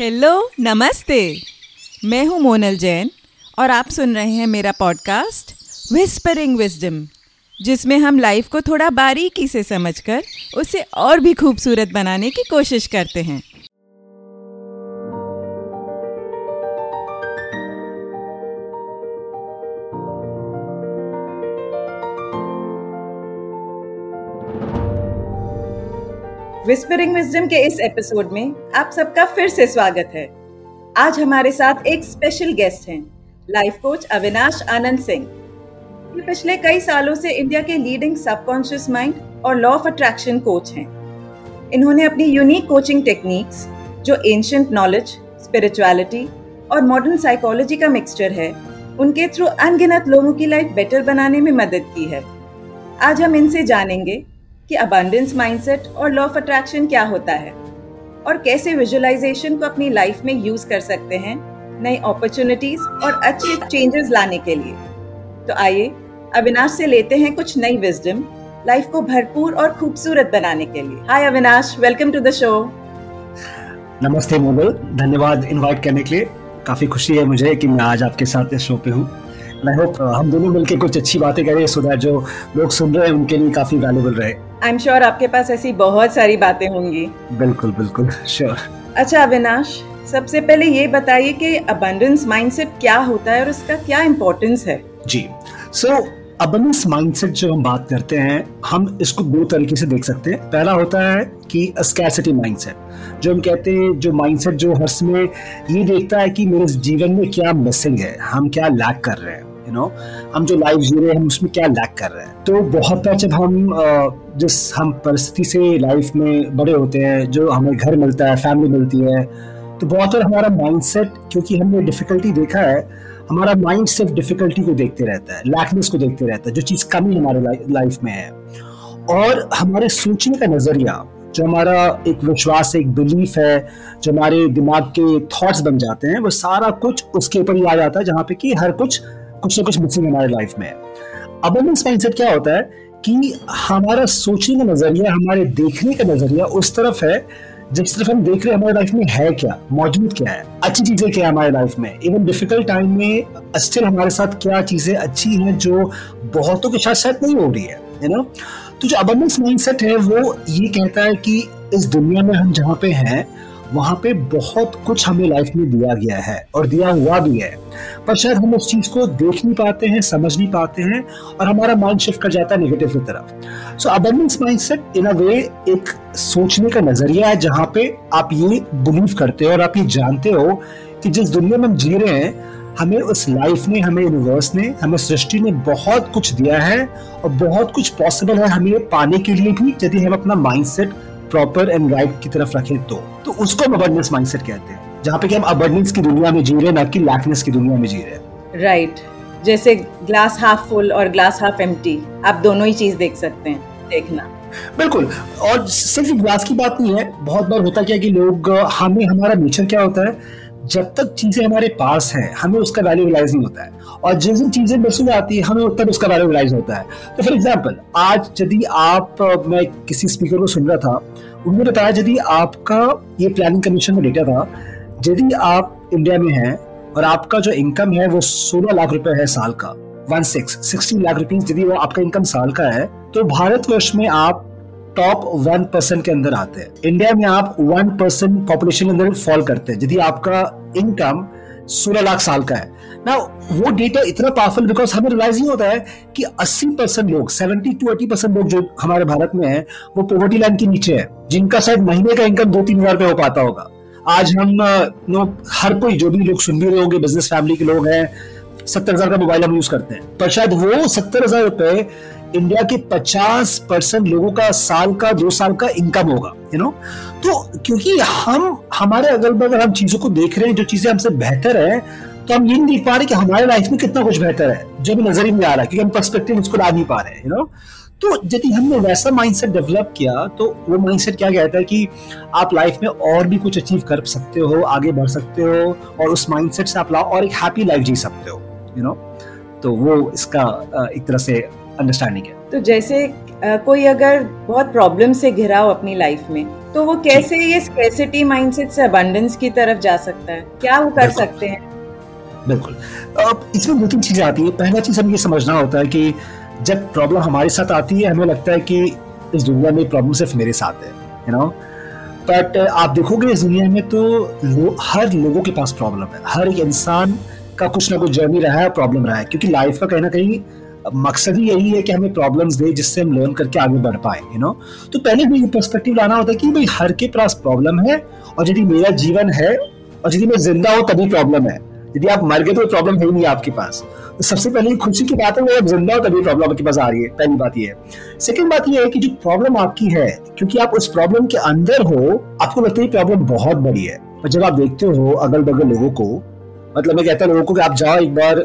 Hello नमस्ते। मैं हूँ मोनल जैन और आप सुन रहे हैं मेरा पॉडकास्ट विस्परिंग विजडम जिसमें हम लाइफ को थोड़ा बारीकी से समझकर उसे और भी खूबसूरत बनाने की कोशिश करते हैं। विस्परिंग विजडम के इस एपिसोड में आप सबका फिर से स्वागत है। आज हमारे साथ एक स्पेशल गेस्ट हैं लाइफ कोच अविनाश आनंद सिंह। ये पिछले कई सालों से इंडिया के लीडिंग सबकॉन्शियस माइंड और लॉ ऑफ़ अट्रैक्शन कोच हैं। इन्होंने अपनी यूनिक कोचिंग टेक्निक्स जो एंशंट नॉलेज स्पिरिचुअलिटी और मॉडर्न साइकोलॉजी का मिक्सचर है, उनके थ्रू अनगिनत लोगों की लाइफ बेटर बनाने में मदद की है। आज हम इनसे जानेंगे कि अबंडेंस माइंडसेट और लॉ ऑफ़ अट्रैक्शन क्या होता है? और कैसे विजुअलाइजेशन को अपनी लाइफ में यूज़ कर सकते हैं नई अपॉर्चुनिटीज़ और अच्छे चेंजेस लाने के लिए? तो आइए अविनाश से लेते हैं कुछ नई विजडम लाइफ को भरपूर और खूबसूरत बनाने के लिए। Hi Avinash welcome to the show नमस्ते मोगल, धन्यवाद इनवाइट करने के लिए। काफ़ी खुशी है मुझे कि मैं आज आपके साथ इस शो पे हूँ। आई होप हम दोनों मिलकर कुछ अच्छी बातें करें सो दैट जो लोग सुन रहे हैं उनके लिए काफ़ी वैल्यूबल रहे। आई एम श्योर आपके पास ऐसी बहुत सारी बातें होंगी। बिल्कुल बिल्कुल श्योर अच्छा अविनाश सबसे पहले ये बताइए कि अबंडेंस माइंडसेट क्या होता है और उसका क्या इम्पोर्टेंस है? जी सो so, अबंडेंस माइंडसेट जो हम बात करते हैं हम इसको दो तरीके से देख सकते हैं। पहला होता है कि स्कैसिटी माइंडसेट जो हम कहते हैं जो माइंडसेट जो हर समय ये देखता है कि मेरे जीवन में क्या मिसिंग है हम क्या लैक कर रहे हैं। यू नो हम जो लाइफ जी रहे हैं, हम उसमें क्या लैक कर रहे हैं? तो बहुत बार जब हम जिस हम परिस्थिति से लाइफ में बड़े होते हैं, जो हमें घर मिलता है फैमिली मिलती है तो बहुत बार हमारा माइंडसेट क्योंकि हमने डिफिकल्टी देखा है, हमारा माइंड सिर्फ़ डिफिकल्टी को देखते रहता है लैकनेस को देखते रहता है, जो चीज़ कमी हमारे लाइफ में है। और हमारे सोचने का नज़रिया, जो हमारा एक विश्वास, एक बिलीफ है, जो हमारे दिमाग के थॉट्स बन जाते हैं, वो सारा कुछ उसके ऊपर ही आ जाता है, जहाँ पे कि हर कुछ कुछ ना कुछ मिसिंग हमारे लाइफ में अबंडेंस माइंडसेट क्या होता है कि हमारा सोचने का नज़रिया, हमारे देखने का नज़रिया उस तरफ़ है, जिस तरफ़ हम देख रहे हैं हमारे लाइफ में है क्या, मौजूद क्या है, अच्छी चीज़ें क्या है हमारे लाइफ में। इवन डिफ़िकल्ट टाइम में स्टिल हमारे साथ क्या चीज़ें अच्छी हैं जो बहुतों के साथ शायद नहीं हो रही है यू नो तो जो अबंडेंस माइंडसेट है, वो ये कहता है कि इस दुनिया में हम जहाँ पे हैं वहाँ पे बहुत कुछ हमें लाइफ में दिया गया है और दिया हुआ भी है। पर शायद हम उस चीज़ को देख नहीं पाते हैं, समझ नहीं पाते हैं और हमारा माइंड शिफ्ट कर जाता है नेगेटिव की तरफ़। सो अबंडेंस माइंडसेट इन अ वे एक सोचने का नज़रिया है जहाँ पे आप ये बिलीव करते हो और आप ये जानते हो कि जिस दुनिया में हम जी रहे हैं, हमें उस लाइफ ने, हमें यूनिवर्स ने, हमें सृष्टि ने बहुत कुछ दिया है और बहुत कुछ पॉसिबल है हमें पाने के लिए भी, यदि हम अपना माइंडसेट प्रॉपर एंड राइट की तरफ़ रखें तो। तो उसको हम अबंडेंस माइंडसेट कहते हैं जहाँ पे कि हम अबंडेंस की दुनिया में जी रहे हैं ना कि लैकनेस की दुनिया में जी रहे हैं। Right right. जैसे ग्लास हाफ़ फुल और ग्लास हाफ़ एम्प्टी आप दोनों ही चीज़ देख सकते हैं देखना। बिल्कुल। और सिर्फ़ ग्लास की बात नहीं है बहुत बार होता क्या कि लोग हमें हमारा नेचर क्या होता है? जब तक चीज़ें हमारे पास हैं, हमें उसका वैल्यू रिलाइज नहीं होता है। और जिस दिन चीज़ें मिस आती है, हमें उतना उसका वैल्यू रिलाइज होता है। तो फॉर एग्ज़ाम्पल आज यदि आप मैं किसी स्पीकर को सुन रहा था, उन्होंने बताया यदि आपका ये प्लानिंग कमीशन में डेटा था, यदि आप इंडिया में हैं और आपका जो इनकम है वो सोलह लाख रुपए है साल का one six sixty lakh rupees यदि वो आपका इनकम साल का है तो भारतवर्ष में आप टॉप वन परसेंट के अंदर आते हैं। इंडिया में आप वन परसेंट पॉपुलेशन के अंदर फॉल करते हैं। यदि आपका इनकम सोलह लाख साल का है। ना वो डेटा इतना पावरफुल बिकॉज़ हमें रिलाइज नहीं होता है कि 80 परसेंट लोग 70 टू 80 परसेंट लोग जो हमारे भारत में है, वो पोवर्टी लाइन के नीचे है। जिनका शायद महीने का इनकम दो तीन हज़ार रुपए हो पाता होगा। आज हम नो, हर कोई जो भी लोग सुन भी रहे होंगे बिज़नेस फैमिली के लोग हैं, सत्तर हज़ार का मोबाइल हम यूज़ करते हैं। पर शायद वो सत्तर हज़ार रुपए इंडिया के 50 परसेंट लोगों का साल का, दो साल का इनकम होगा यू नो तो क्योंकि हम, हमारे अगल बगल हम चीज़ों को देख रहे हैं, जो चीज़ें हमसे बेहतर है तो हम ये नहीं देख पा रहे कि हमारे लाइफ में कितना कुछ बेहतर है जो भी नज़र ही नहीं आ रहा, क्योंकि हम पर्सपेक्टिव उसको ला नहीं पा रहे हैं यू नो तो यदि हमने वैसा माइंडसेट डेवलप किया तो वो माइंडसेट क्या कहता है कि आप लाइफ में और भी कुछ अचीव कर सकते हो, आगे बढ़ सकते हो, और उस माइंडसेट से आप लाओ और एक हैप्पी लाइफ जी सकते हो यू you नो know? तो वो इसका एक तरह से अंडरस्टैंडिंग है तो जैसे कोई अगर बहुत प्रॉब्लम से घिरा हो अपनी लाइफ में तो वो कैसे ये स्केसिटी माइंडसेट से अबंडेंस की तरफ़ जा सकता है? क्या वो कर सकते हैं? बिल्कुल। अब इसमें दो तीन चीज़ें आती है। पहला चीज़ हमें ये समझना होता है कि जब प्रॉब्लम हमारे साथ आती है हमें लगता है कि इस दुनिया में प्रॉब्लम सिर्फ़ मेरे साथ है यू नो बट आप देखोगे इस दुनिया में तो लो, हर लोगों के पास प्रॉब्लम है। हर एक इंसान का कुछ ना कुछ जर्नी रहा है प्रॉब्लम रहा है। क्योंकि लाइफ का कहीं ना कहीं मकसद ही यही है कि हमें प्रॉब्लम्स दे, जिससे हम लर्न करके आगे बढ़ पाए यू नो तो पहले भी ये पर्सपेक्टिव लाना होता है कि भाई हर के पास प्रॉब्लम है, और यदि मेरा जीवन है, और यदि मैं ज़िंदा हूँ, तभी प्रॉब्लम है। यदि आप मर गए तो प्रॉब्लम है ही नहीं आपके पास। तो सबसे पहले खुशी की बात है आप ज़िंदा हो, तभी प्रॉब्लम आपके पास आ रही है, पहली बात ये है। सेकंड बात ये है कि जो प्रॉब्लम आपकी है, क्योंकि आप उस प्रॉब्लम के अंदर हो, आपको लगता है प्रॉब्लम बहुत बड़ी है। और जब आप देखते हो अगल बगल लोगों को मतलब मैं कहता हूँ लोगों को कि आप जाओ एक बार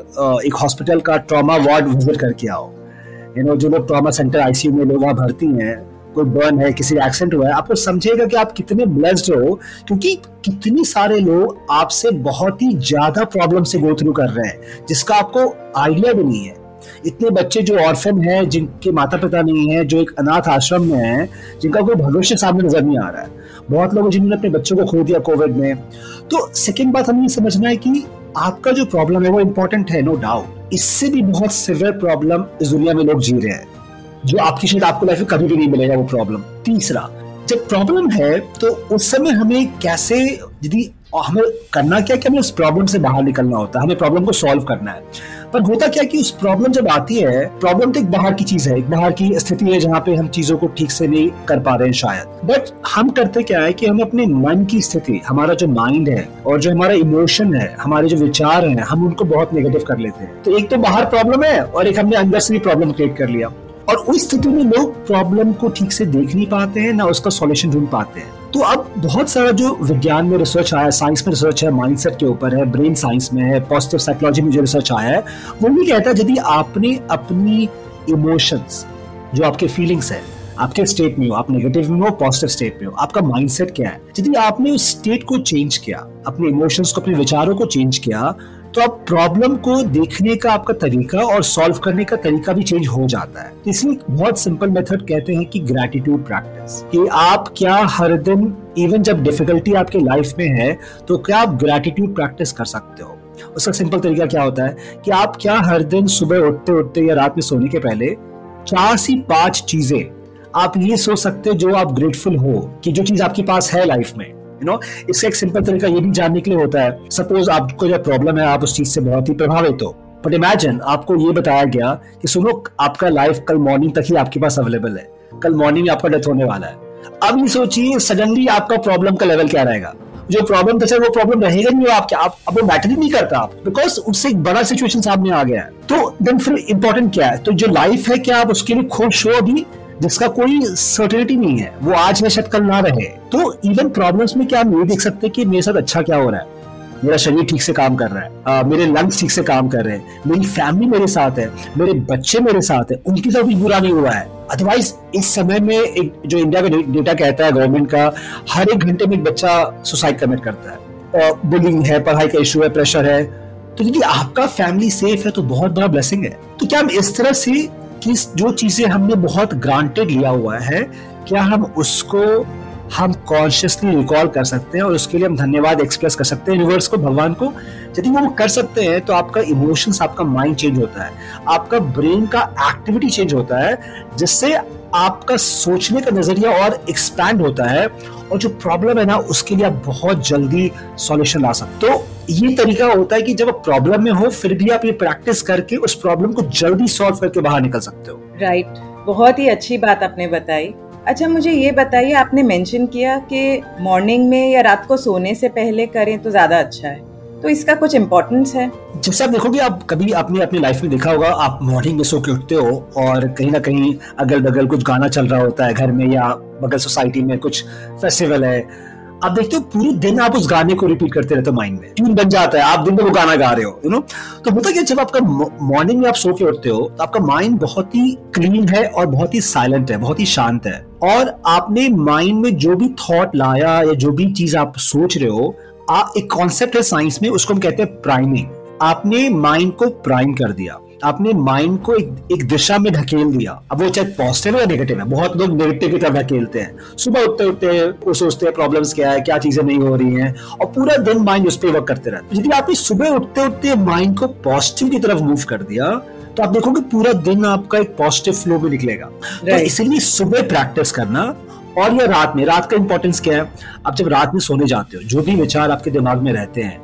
एक हॉस्पिटल का ट्रॉमा वार्ड विज़िट करके आओ। यू नो जो लोग ट्रॉमा सेंटर आईसीयू में लोग वहाँ भर्ती हैं, कोई बर्न है, किसी एक्सीडेंट हुआ है, आपको समझेगा कि आप कितने ब्लेस्ड हो, क्योंकि कितनी सारे लोग आपसे बहुत ही ज़्यादा प्रॉब्लम से गो थ्रू कर रहे हैं, जिसका आपको आइडिया भी नहीं है। इतने बच्चे जो ऑर्फन हैं, जिनके माता पिता नहीं है, जो एक अनाथ आश्रम में है, जिनका कोई भविष्य सामने नज़र नहीं आ रहा है। बहुत लोग जिन्होंने अपने बच्चों को खो दिया कोविड में। तो सेकेंड बात हमें समझना है कि आपका जो प्रॉब्लम है वो इम्पोर्टेंट है नो डाउट इससे भी बहुत सिवियर प्रॉब्लम इस दुनिया में लोग जी रहे हैं, जो आपकी शायद आपको लाइफ में कभी भी नहीं मिलेगा वो प्रॉब्लम तीसरा, जब प्रॉब्लम है तो उस समय हमें कैसे, यदि हमें करना क्या कि हमें उस प्रॉब्लम से बाहर निकलना होता है, हमें प्रॉब्लम को सॉल्व करना है. पर होता क्या कि उस प्रॉब्लम जब आती है प्रॉब्लम तो एक बाहर की चीज़ है, एक बाहर की स्थिति है जहाँ पे हम चीज़ों को ठीक से नहीं कर पा रहे हैं शायद। बट हम करते क्या है कि हम अपने मन की स्थिति, हमारा जो माइंड है और जो हमारा इमोशन है, हमारे जो विचार है, हम उनको बहुत नेगेटिव कर लेते हैं। तो एक तो बाहर प्रॉब्लम है और एक हमने अंदर से भी प्रॉब्लम क्रिएट कर लिया। और उस स्थिति में लोग प्रॉब्लम को ठीक से देख नहीं पाते हैं, ना उसका सॉल्यूशन ढूंढ पाते हैं। तो अब बहुत सारा जो विज्ञान में रिसर्च आया है साइंस में रिसर्च है माइंडसेट के ऊपर है ब्रेन साइंस में है पॉजिटिव साइकोलॉजी में जो रिसर्च आया है, वो भी कहता है यदि आपने अपनी इमोशंस जो आपके फीलिंग्स है, आपके स्टेट में हो, आप नेगेटिव में हो पॉजिटिव स्टेट में हो, आपका माइंडसेट क्या है? यदि आपने उस स्टेट को चेंज किया, अपने इमोशंस को, अपने विचारों को चेंज किया तो अब प्रॉब्लम को देखने का आपका तरीका और सॉल्व करने का तरीका भी चेंज हो जाता है। इसलिए बहुत सिंपल मेथड कहते हैं कि ग्रेटिट्यूड प्रैक्टिस कि आप क्या हर दिन इवन जब डिफिकल्टी आपके लाइफ में है तो क्या आप ग्रेटिट्यूड प्रैक्टिस कर सकते हो? उसका सिंपल तरीका क्या होता है कि आप क्या हर दिन सुबह उठते उठते या रात में सोने के पहले चार सी पाँच चीज़ें आप ये सोच सकते हो जो आप ग्रेटफुल हो, कि जो चीज़ आपके पास है लाइफ में। यू नो इसका एक सिंपल तरीका ये भी जानने के लिए होता है। सपोज़ आपको जो प्रॉब्लम है, आप उस चीज़ से बहुत ही प्रभावित हो। बट इमेजिन आपको ये बताया गया कि सुनो, आपका लाइफ कल मॉर्निंग तक ही आपके पास अवेलेबल है। कल मॉर्निंग आपका डेथ होने वाला है। अब ये सोचिए सडनली आपका प्रॉब्लम का लेवल क्या रहेगा? जो प्रॉब्लम था, वो प्रॉब्लम रहेगा नहीं आप क्या आप अब वो मैटर ही नहीं करता। आप बिकॉज़ उससे एक बड़ा सिचुएशन सामने आ गया है। तो देन फिर इंपॉर्टेंट क्या है? तो जो लाइफ है, क्या आप उसके लिए खुश हो अभी? जिसका कोई सर्टेनिटी नहीं है वो आज है शायद कल ना रहे। तो इवन प्रॉब्लम्स में क्या हम ये देख सकते कि मेरे साथ अच्छा क्या हो रहा है? मेरा शरीर ठीक से काम कर रहा है आ, मेरे लंग्स ठीक से काम कर रहे हैं मेरी फैमिली मेरे साथ है मेरे बच्चे मेरे साथ है उनकी तरफ़ भी बुरा नहीं हुआ है। अदरवाइज़ इस समय में एक जो इंडिया का डेटा कहता है गवर्नमेंट का हर एक घंटे में एक बच्चा सुसाइड कमिट करता है। बुलिंग है पढ़ाई का इशू है प्रेशर है। तो यदि आपका फैमिली सेफ़ है तो बहुत बड़ा ब्लेसिंग है। तो क्या हम इस तरह से कि जो चीज़ें हमने बहुत ग्रांटेड लिया हुआ है, क्या हम उसको, हम कॉन्शियसली रिकॉल कर सकते हैं और उसके लिए हम धन्यवाद एक्सप्रेस कर सकते हैं यूनिवर्स को, भगवान को। यदि वो कर सकते हैं तो आपका इमोशंस आपका माइंड चेंज होता है। आपका ब्रेन का एक्टिविटी चेंज होता है, जिससे आपका सोचने का नज़रिया और एक्सपैंड होता है और जो प्रॉब्लम है ना उसके लिए आप बहुत जल्दी सॉल्यूशन ला सकते हो। तो ये तरीका होता है कि जब आप प्रॉब्लम में हो फिर भी आप ये प्रैक्टिस करके उस प्रॉब्लम को जल्दी सॉल्व करके बाहर निकल सकते हो। Right right. बहुत ही अच्छी बात आपने बताई। अच्छा मुझे ये बताइए आपने मेंशन किया कि मॉर्निंग में या रात को सोने से पहले करें तो ज़्यादा अच्छा है। तो इसका कुछ इम्पोर्टेंस है? जैसे आप देखोगे आप कभी आपने अपनी लाइफ में देखा होगा आप मॉर्निंग में सो के उठते हो और कहीं ना कहीं अगल बगल कुछ गाना चल रहा होता है घर में या बगल सोसाइटी में कुछ फेस्टिवल है। आप देखते हो, पूरे दिन आप उस गाने को रिपीट करते रहते हो माइंड में। ट्यून बन जाता है, आप दिन में वो गाना गा रहे हो यू नो तो होता क्या, जब आपका मॉर्निंग में आप सो के उठते हो तो आपका माइंड बहुत ही क्लीन है और बहुत ही साइलेंट है, बहुत ही शांत है। और आपने माइंड में जो भी थॉट लाया या जो भी चीज़ आप सोच रहे हो आप एक कॉन्सेप्ट है साइंस में, उसको हम कहते हैं प्राइमिंग आपने माइंड को प्राइम कर दिया। आपने माइंड को एक, एक दिशा में ढकेल दिया। अब वो चाहे पॉजिटिव या नेगेटिव है बहुत लोग नेगेटिव की तरफ़ ढकेलते हैं। सुबह उठते उठते वो सोचते हैं प्रॉब्लम्स क्या है क्या चीज़ें नहीं हो रही हैं और पूरा दिन माइंड उस पर वर्क करते रहते यदि आपने सुबह उठते उठते माइंड को पॉजिटिव की तरफ़ मूव कर दिया तो आप देखोगे पूरा दिन आपका एक पॉजिटिव फ्लो में निकलेगा। तो इसीलिए सुबह प्रैक्टिस करना और या रात में रात का इंपॉर्टेंस क्या है? आप जब रात में सोने जाते हो जो भी विचार आपके दिमाग में रहते हैं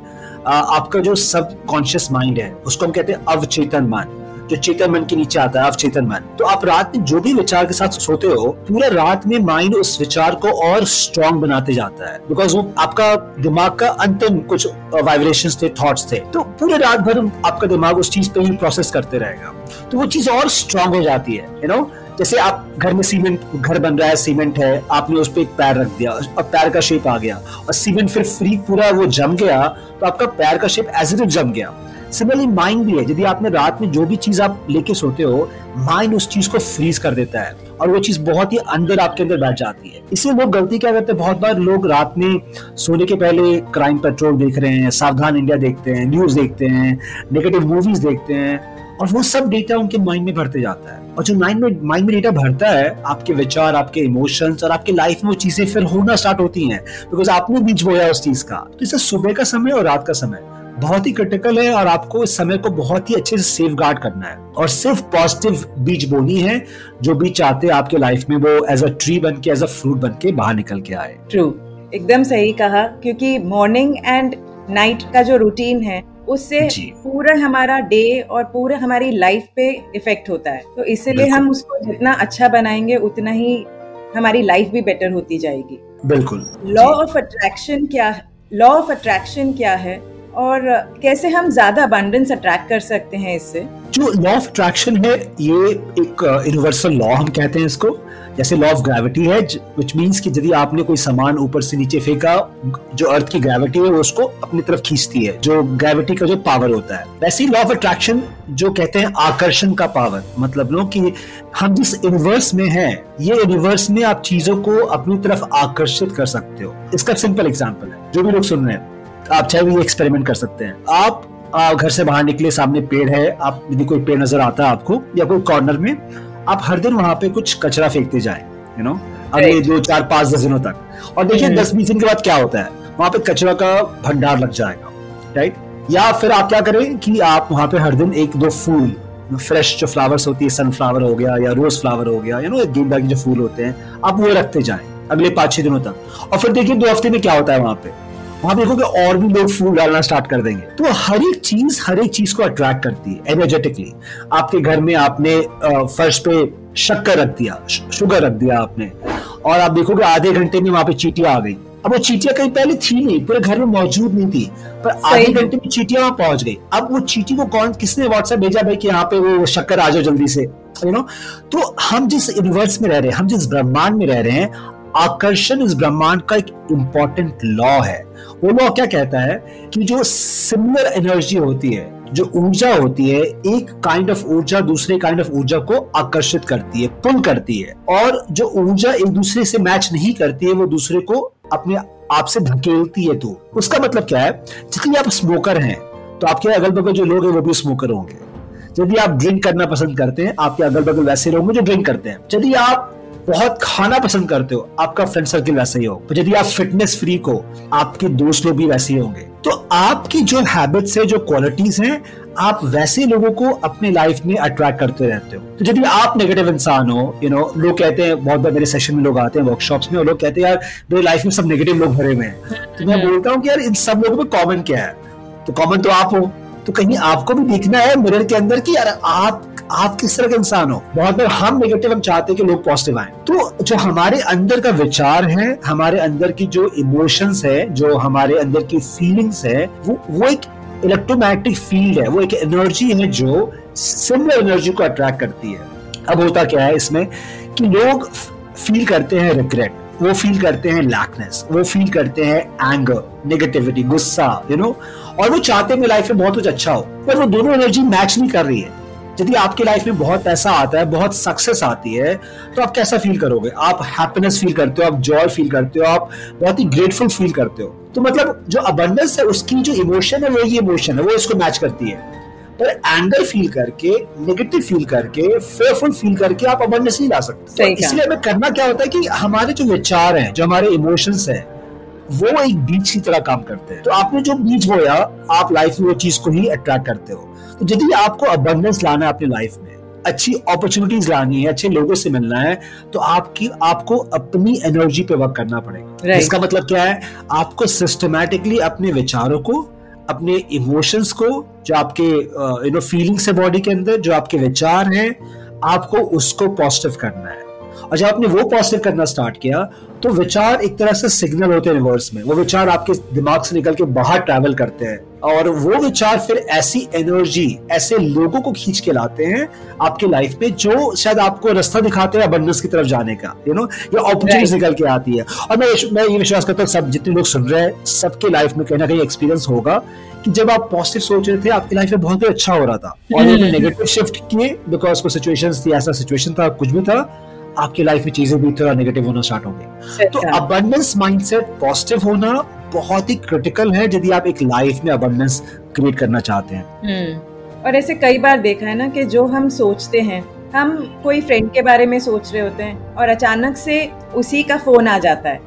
आपका जो सब कॉन्शियस माइंड है, उसको हम कहते हैं अवचेतन मन। जो चेतन मन के नीचे आता है, अवचेतन मन। तो आप रात में जो भी विचार के साथ सोते हो, पूरा रात में माइंड उस विचार को और स्ट्रॉन्ग बनाते जाता है। बिकॉज़ वो आपका दिमाग का अंतिम कुछ वाइब्रेशन थे थॉट्स थे। तो पूरे रात भर आपका दिमाग उस चीज़ पे ही प्रोसेस करते रहेगा। तो वो चीज़ और स्ट्रॉन्ग हो जाती है यू नो जैसे आप घर में सीमेंट, घर बन रहा है, सीमेंट है, आपने उस पर एक पैर रख दिया, और पैर का शेप आ गया, और सीमेंट फिर फ्री पूरा वो जम गया तो आपका पैर का शेप एज इट जम गया। सिमिलरली माइंड भी है, यदि आपने रात में जो भी चीज़ आप लेके सोते हो माइंड उस चीज़ को फ्रीज कर देता है, और वो चीज़ बहुत ही अंदर आपके अंदर बैठ जाती है। इसलिए लोग गलती क्या करते हैं? बहुत बार लोग रात में सोने के पहले क्राइम पेट्रोल देख रहे हैं, सावधान इंडिया देखते हैं न्यूज़ देखते हैं नेगेटिव मूवीज़ देखते हैं। और वो सब डेटा उनके माइंड में भरते जाता है। और जो माइंड में माइंड में डेटा भरता है, आपके विचार, आपके इमोशंस और आपके लाइफ में वो चीज़ें फिर होना स्टार्ट होती हैं। बिकॉज़ आपने बीज बोया उस चीज़ का। तो इसे सुबह का समय और रात का समय। बहुत ही क्रिटिकल है और आपको इस समय को बहुत ही अच्छे से सेफ़ गार्ड करना है। और सिर्फ़ पॉजिटिव बीज बोनी है, जो बीज चाहते हैं आपके लाइफ में वो एज अ ट्री बन के एज अ फ्रूट बन के बाहर निकल के आए। ट्रू एकदम सही कहा, क्योंकि मॉर्निंग एंड नाइट का जो रूटीन है उससे पूरा हमारा डे और पूरे हमारी लाइफ पे इफ़ेक्ट होता है। तो इसीलिए हम उसको जितना अच्छा बनाएँगे उतना ही हमारी लाइफ भी बेटर होती जाएगी। बिल्कुल। लॉ ऑफ़ अट्रैक्शन क्या है? लॉ ऑफ़ अट्रैक्शन क्या है? और कैसे हम ज़्यादा अबंडेंस अट्रैक्ट कर सकते हैं इससे? जो लॉ ऑफ़ अट्रैक्शन है ये एक यूनिवर्सल uh, लॉ हम कहते हैं इसको। जैसे लॉ ऑफ़ ग्रेविटी है विच मीन्स कि यदि आपने कोई सामान ऊपर से नीचे फेंका जो अर्थ की ग्रेविटी है वो उसको अपनी तरफ़ खींचती है जो ग्रेविटी का जो पावर होता है। वैसे ही लॉ ऑफ़ अट्रैक्शन जो कहते हैं आकर्षण का पावर मतलब लो कि हम जिस यूनिवर्स में हैं ये यूनिवर्स में आप चीज़ों को अपनी तरफ़ आकर्षित कर सकते हो। इसका सिंपल एग्ज़ाम्पल है जो भी लोग सुन रहे हैं। आप चाहे भी एक्सपेरिमेंट कर सकते हैं। आप आ, घर से बाहर निकले सामने पेड़ है आप यदि कोई पेड़ नज़र आता है आपको या कोई कॉर्नर में आप हर दिन वहाँ पे कुछ कचरा फेंकते जाए यू नो अगले दो चार पाँच दस दिनों तक। और देखिए हम्म। दस बीस दिन के बाद क्या होता है? वहाँ पे कचरा का भंडार लग जाएगा राइट या फिर आप क्या करें कि आप वहाँ पे हर दिन एक दो फूल फ्रेश जो फ्लावर्स होती है सनफ्लावर हो गया या रोज फ्लावर हो गया यू नो गेंदा के जो फूल होते हैं आप वो रखते जाए अगले पाँच छह दिनों तक। और फिर देखिए दो हफ़्ते में क्या होता है वहाँ पे? वहाँ देखोगे और भी लोग फूल डालना स्टार्ट कर देंगे। तो हर एक चीज़ हर एक चीज़ को अट्रैक्ट करती है एनर्जेटिकली आपके घर में आपने फर्श पे शक्कर रख दिया शुगर रख दिया आपने। और आप देखोगे आधे घंटे में वहाँ पे चीटियाँ आ गई। अब वो चीटियाँ कहीं पहले थी नहीं पूरे घर में मौजूद नहीं थी पर आधे घंटे में चीटियाँ वहाँ पहुँच गई। अब वो चीटी को कौन किसने व्हाट्सएप भेजा भाई कि यहाँ पे वो शक्कर आ जाओ जल्दी से? यू नो तो हम जिस यूनिवर्स में रह रहे हैं हम जिस ब्रह्मांड में रह रहे हैं आकर्षण इस ब्रह्मांड का एक इंपॉर्टेंट लॉ है। वो लॉ क्या कहता है? कि जो सिमिलर एनर्जी होती है, जो ऊर्जा होती है, एक काइंड ऑफ़ ऊर्जा दूसरे काइंड ऑफ़ ऊर्जा को आकर्षित करती है पुल करती है। और जो ऊर्जा एक दूसरे से मैच नहीं करती है, वो दूसरे को अपने आप से धकेलती है तो। उसका मतलब क्या है? जितनी आप स्मोकर हैं तो आपके अगल बगल जो लोग हैं, वो भी स्मोकर होंगे। यदि आप ड्रिंक करना पसंद करते हैं, आपके अगल बगल वैसे लोग जो ड्रिंक करते हैं। यदि आप बहुत खाना पसंद करते हो, आपका फ्रेंड सर्किल वैसे ही हो। यदि आप फिटनेस फ्री को आपके दोस्त लोग भी वैसे ही होंगे। तो आपकी जो हैबिट्स है, जो क्वालिटीज हैं, आप वैसे लोगों को अपने लाइफ में अट्रैक्ट करते रहते हो। तो यदि आप नेगेटिव इंसान हो यू नो लोग कहते हैं, बहुत बार मेरे सेशन में लोग आते हैं वर्कशॉप्स में, और लोग कहते हैं, यार, मेरे लाइफ में सब नेगेटिव लोग भरे हुए हैं। तो मैं। बोलता हूँ कि, यार, इन सब लोगों में कॉमन क्या है? तो कॉमन तो आप हो। तो कहीं आपको भी देखना है मिरर के अंदर कि यार आप आप किस तरह के इंसान हो। बहुत बार हम नेगेटिव हम चाहते हैं कि लोग पॉजिटिव आए। तो जो हमारे अंदर का विचार है, हमारे अंदर की जो इमोशंस है, जो हमारे अंदर की फीलिंग्स है, वो वो एक इलेक्ट्रोमैग्नेटिक फ़ील्ड है, वो एक एनर्जी है जो सिमिलर एनर्जी को अट्रैक्ट करती है। अब होता क्या है इसमें कि लोग फील करते हैं रिग्रेट वो फील करते हैं लैकनेस वो फील करते हैं एंगर नेगेटिविटी गुस्सा यू नो और वो चाहते हैं लाइफ में बहुत कुछ अच्छा हो पर वो दोनों एनर्जी मैच नहीं कर रही है। यदि आपकी लाइफ में बहुत पैसा आता है बहुत सक्सेस आती है तो आप कैसा फील करोगे? आप हैप्पीनेस फील करते हो आप जॉय फील करते हो आप बहुत ही ग्रेटफुल फील करते हो। तो मतलब जो अबंडेंस है उसकी जो इमोशन है वो ये इमोशन है वो इसको मैच करती है। पर एंगर फील करके नेगेटिव फील करके फेयरफुल फील करके आप अबंडेंस नहीं ला सकते। तो इसलिए हमें करना क्या होता है कि हमारे जो विचार हैं जो हमारे इमोशंस हैं वो एक बीज की तरह काम करते हैं। तो आपने जो बीज बोया आप लाइफ में वो चीज़ को ही अट्रैक्ट करते हो। तो यदि आपको अबंडेंस लाना है अपनी लाइफ में अच्छी अपॉर्चुनिटीज़ लानी है अच्छे लोगों से मिलना है तो आपकी आपको अपनी एनर्जी पे वर्क करना पड़ेगा। Right. इसका मतलब क्या है? आपको सिस्टमैटिकली अपने विचारों को अपने इमोशंस को जो आपके यू नो फीलिंग्स है बॉडी के अंदर जो आपके विचार हैं आपको उसको पॉजिटिव करना है। और जब आपने वो पॉजिटिव करना स्टार्ट किया तो विचार एक तरह से सिग्नल होते हैं रिवर्स में। वो विचार आपके दिमाग से निकल के बाहर ट्रैवल करते हैं। और वो विचार फिर ऐसी एनर्जी ऐसे लोगों को खींच के लाते हैं आपके लाइफ में जो शायद आपको रास्ता दिखाते हैं अबंडेंस की तरफ़ जाने का यू नो या अपॉर्चुनिटीज़ निकल के आती है। और मैं मैं ये विश्वास करता हूँ सब जितने लोग सुन रहे हैं सबके लाइफ में कहीं ना कहीं एक्सपीरियंस होगा कि जब आप पॉजिटिव सोच रहे थे आपकी लाइफ में बहुत ही अच्छा हो रहा था। और नेगेटिव शिफ्ट किए बिकॉज़ कुछ सिचुएशंस थी ऐसा सिचुएशन था कुछ भी था। आपकी लाइफ में चीज़ें भी थोड़ा नेगेटिव होना स्टार्ट हो गई। तो अबंडेंस माइंडसेट पॉजिटिव होना बहुत ही क्रिटिकल है यदि आप एक लाइफ में अबंडेंस क्रिएट करना चाहते हैं। हम्म। और ऐसे कई बार देखा है ना कि जो हम सोचते हैं हम कोई फ्रेंड के बारे में सोच रहे होते हैं और अचानक से उसी का फ़ोन आ जाता है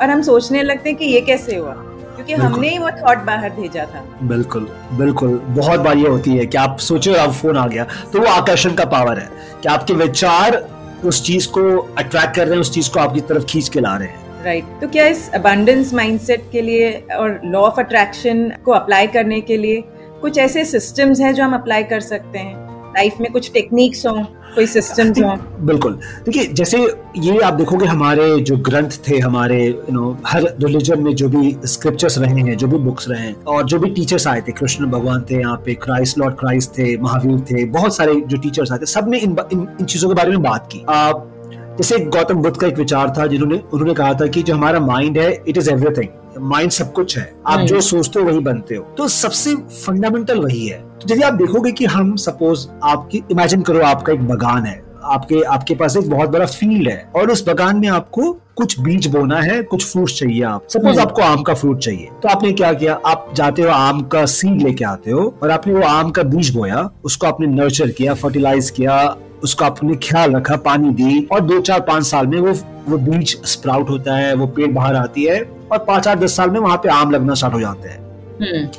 और हम सोचने लगते हैं कि ये कैसे हुआ? क्योंकि हमने ही वो थॉट बाहर भेजा था। बिल्कुल बिल्कुल। बहुत बार ये होती है कि आप सोचो अब फ़ोन आ गया तो वो आकर्षण का पावर है कि आपके विचार उस चीज़ को अट्रैक्ट कर रहे हैं, उस चीज़ को आपकी तरफ़ खींच के ला रहे हैं राइट right. तो क्या इस अबंडेंस माइंडसेट के लिए और लॉ ऑफ़ अट्रैक्शन को अप्लाई करने के लिए कुछ ऐसे सिस्टम्स हैं जो हम अप्लाई कर सकते हैं लाइफ में कुछ टेक्निक्स हों कोई सिस्टम जो है बिल्कुल। देखिए जैसे ये आप देखोगे हमारे जो ग्रंथ थे हमारे यू नो हर रिलीजन में जो भी स्क्रिप्चर्स रहे हैं जो भी बुक्स रहे हैं और जो भी टीचर्स आए थे कृष्ण भगवान थे यहाँ पे क्राइस्ट लॉर्ड क्राइस्ट थे महावीर थे बहुत सारे जो टीचर्स आए थे सबने इन इन, इन चीज़ों के बारे में बात की। आप जैसे गौतम बुद्ध का एक विचार था जिन्होंने उन्होंने कहा था कि जो हमारा माइंड है इट इज़ एवरीथिंग माइंड सब कुछ है। आप जो सोचते हो वही बनते हो। तो सबसे फंडामेंटल वही है। तो यदि आप देखोगे कि हम सपोज़ आपकी इमेजिन करो आपका एक बगान है आपके आपके पास एक बहुत बड़ा फ़ील्ड है और उस बगान में आपको कुछ बीज बोना है कुछ फ्रूट चाहिए आप सपोज़ हम्म। आपको आम का फ्रूट चाहिए तो आपने क्या किया आप जाते हो आम का सीड लेके आते हो और आपने वो आम का बीज बोया उसको आपने नर्चर किया फर्टिलाइज किया उसका आपने ख्याल रखा पानी दी और दो चार पाँच साल में वो वो बीज स्प्राउट होता है वो पेड़ बाहर आती है और पाँच आठ दस साल में वहाँ पे आम लगना स्टार्ट हो जाते हैं।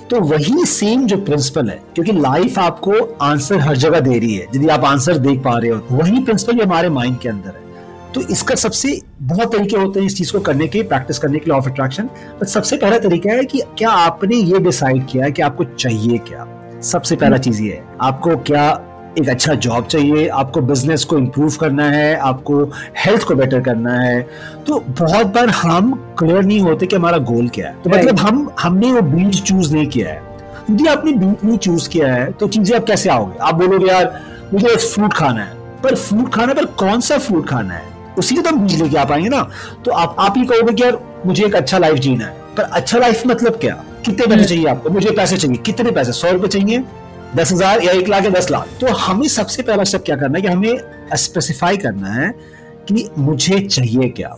तो वही सेम जो प्रिंसिपल है क्योंकि लाइफ आपको आंसर हर जगह दे रही है। यदि आप आंसर देख पा रहे हो वही प्रिंसिपल हमारे माइंड के अंदर है। तो इसका सबसे बहुत तरीके होते हैं इस चीज़ को करने के प्रैक्टिस करने के लिए ऑफ़ अट्रैक्शन बट सबसे पहला तरीका है कि क्या आपने ये डिसाइड किया है कि आपको चाहिए क्या? सबसे पहला हम्म। चीज़ ये है आपको क्या एक अच्छा जॉब चाहिए आपको बिज़नेस को इम्प्रूव करना है आपको हेल्थ को बेटर करना है। तो बहुत बार हम क्लियर नहीं होते कि हमारा गोल क्या है। तो मतलब हम हमने वो बीज चूज़ नहीं किया है। यदि आपने बीज नहीं चूज़ किया है तो चीज़ें आप कैसे आओगे? आप बोलोगे यार मुझे एक फ्रूट खाना है। पर फ्रूट खाना पर कौन सा फ्रूट खाना है? उसी के तो हम बीज लेके आ पाएँगे ना। तो आप आप ही कहोगे कि यार मुझे एक अच्छा लाइफ जीना है। पर अच्छा लाइफ मतलब क्या? कितने पैसे हम्म। चाहिए आपको? मुझे पैसे चाहिए। कितने पैसे? सौ रुपए चाहिए? दस हज़ार या एक लाख या दस लाख। तो हमें सबसे पहला स्टेप क्या करना है कि हमें स्पेसिफाई करना है कि मुझे चाहिए क्या?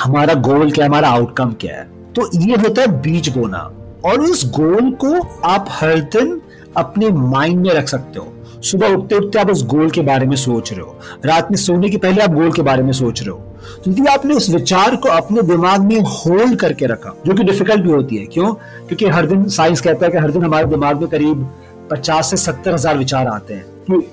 हमारा गोल क्या हमारा आउटकम क्या है? तो ये होता है बीज बोना। और उस गोल को आप हर दिन अपने माइंड में रख सकते हो। सुबह उठते उठते आप उस गोल के बारे में सोच रहे हो। रात में सोने के पहले आप गोल के बारे में सोच रहे हो। क्योंकि आपने उस विचार को अपने दिमाग में होल्ड करके रखा, जो कि डिफ़िकल्ट भी होती है। क्यों? क्योंकि हर दिन साइंस कहता है कि हर दिन हमारे दिमाग में करीब पचास से सत्तर हज़ार विचार आते हैं। कि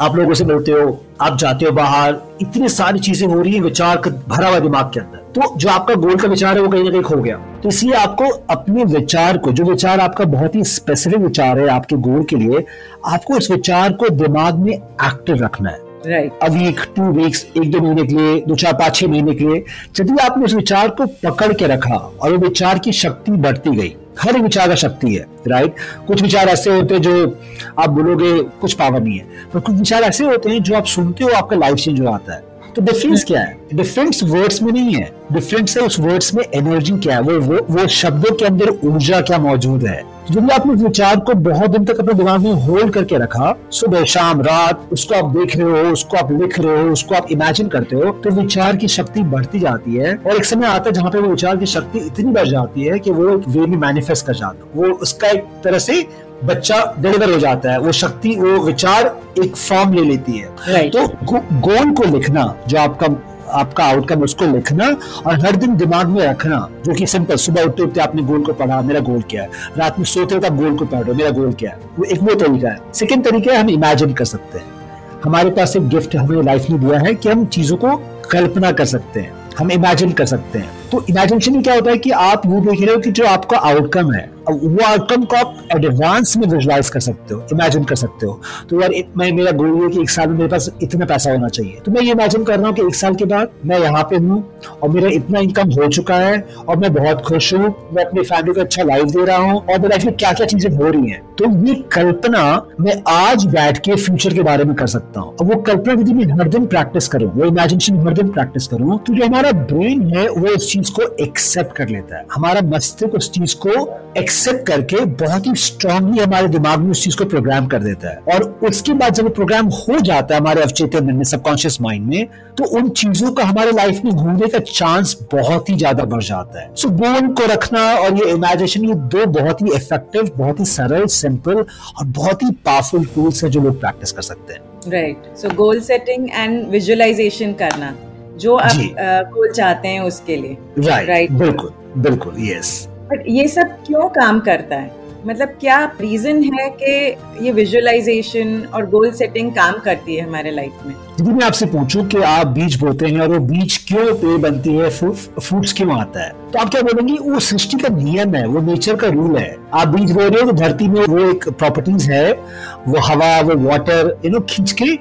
आप लोगों से मिलते हो आप जाते हो बाहर इतनी सारी चीज़ें हो रही है विचार का भरा हुआ दिमाग के अंदर। तो जो आपका गोल का विचार है वो कहीं ना कहीं खो गया। तो इसलिए आपको अपने विचार को जो विचार आपका बहुत ही स्पेसिफिक विचार है आपके गोल के लिए आपको उस विचार को दिमाग में एक्टिव रखना है। Right. A week two weeks एक दो महीने के लिए दो चार पाँच छह महीने के लिए यदि आपने उस विचार को पकड़ के रखा और वो विचार की शक्ति बढ़ती गई हर एक विचार का शक्ति है राइट कुछ विचार ऐसे होते हैं जो आप बोलोगे कुछ पावर नहीं है, पर कुछ विचार ऐसे होते हैं जो आप सुनते हो आपका लाइफ चेंज हो जाता है। तो डिफरेंस क्या है? डिफरेंस वर्ड्स में नहीं है। डिफरेंस है उस वर्ड्स में एनर्जी क्या है? वो वो, वो शब्दों के अंदर ऊर्जा क्या मौजूद है? तो जब आपने विचार को बहुत दिन तक अपने दिमाग में होल्ड करके रखा सुबह शाम रात उसको आप देख रहे हो उसको आप लिख रहे हो उसको आप इमेजिन करते हो तो विचार की शक्ति बढ़ती जाती है। और एक समय आता है जहाँ पे वो विचार की शक्ति इतनी बढ़ जाती है कि वो वे में मैनिफेस्ट कर जाता वो उसका एक तरह से बच्चा डिलीवर हो जाता है वो शक्ति वो विचार एक फॉर्म ले लेती है। Right. तो गोल को लिखना जो आपका आपका आउटकम उसको लिखना और हर दिन दिमाग में रखना जो कि सिंपल सुबह उठते उठते आपने गोल को पढ़ा मेरा गोल क्या है? रात में सोते हुए आप गोल को पढ़ रहे हो मेरा गोल क्या है? वो एक वो तरीका है। सेकेंड तरीका है हम इमेजिन कर सकते हैं। हमारे पास एक गिफ्ट हमें लाइफ ने दिया है कि हम चीज़ों को कल्पना कर सकते हैं हम इमेजिन कर सकते हैं। तो इमेजिनेशन क्या होता है कि आप ये देख रहे हो कि जो आपका आउटकम है, वो आउटकम को आप एडवांस में विजुलाइज कर सकते हो इमेजिन कर सकते हो। तो यार मैं, मेरा गोल है कि एक साल में मेरे पास इतना पैसा होना चाहिए। तो मैं ये इमेजिन कर रहा हूँ कि एक साल के बाद मैं यहाँ पे हूँ और मेरा इतना इनकम हो चुका है और मैं बहुत खुश हूँ, मैं अपनी फैमिली को अच्छा लाइफ दे रहा हूँ और लाइफ में क्या क्या चीज़ें हो रही है। तो ये कल्पना मैं आज बैठ के फ्यूचर के बारे में कर सकता हूँ। और वो कल्पना यदि मैं हर दिन प्रैक्टिस करूँ, वो इमेजिनेशन हर दिन प्रैक्टिस करूँ। तो जो हमारा ब्रेन है, वो इस चीज़ को एक्सेप्ट कर लेता है। हमारा मस्तिष्क उस चीज़ को एक्सेप्ट करके बहुत ही स्ट्रांगली हमारे दिमाग में उस चीज़ को प्रोग्राम कर देता है। और उसके बाद जब प्रोग्राम हो जाता है हमारे अवचेतन मन में सबकॉन्शियस माइंड में तो उन चीज़ों का हमारे लाइफ में घूमने का चांस बहुत ही ज़्यादा बढ़ जाता है। सो गोल को रखना और ये इमेजिनेशन ये दो बहुत ही इफ़ेक्टिव बहुत ही सरल सिंपल और बहुत ही पावरफुल टूल्स है जो लोग प्रैक्टिस कर सकते हैं। Right so goal setting and visualisation करना। जो आप। गोल चाहते हैं उसके लिए राइट Right. बिल्कुल बिल्कुल यस बट ये सब क्यों काम करता है? मतलब क्या रीजन है कि ये विजुअलाइजेशन और गोल सेटिंग काम करती है हमारे लाइफ में? यदि मैं आपसे पूछूँ कि आप बीज बोते हैं और वो बीज क्यों पेड़ बनती है फ्रूट्स क्यों आता है? तो आप क्या बोलेंगे वो सृष्टि का नियम है वो नेचर का रूल है। आप बीज बो रहे हो तो धरती में वो एक प्रॉपर्टीज़ है वो हवा वो वाटर यू नो खींच के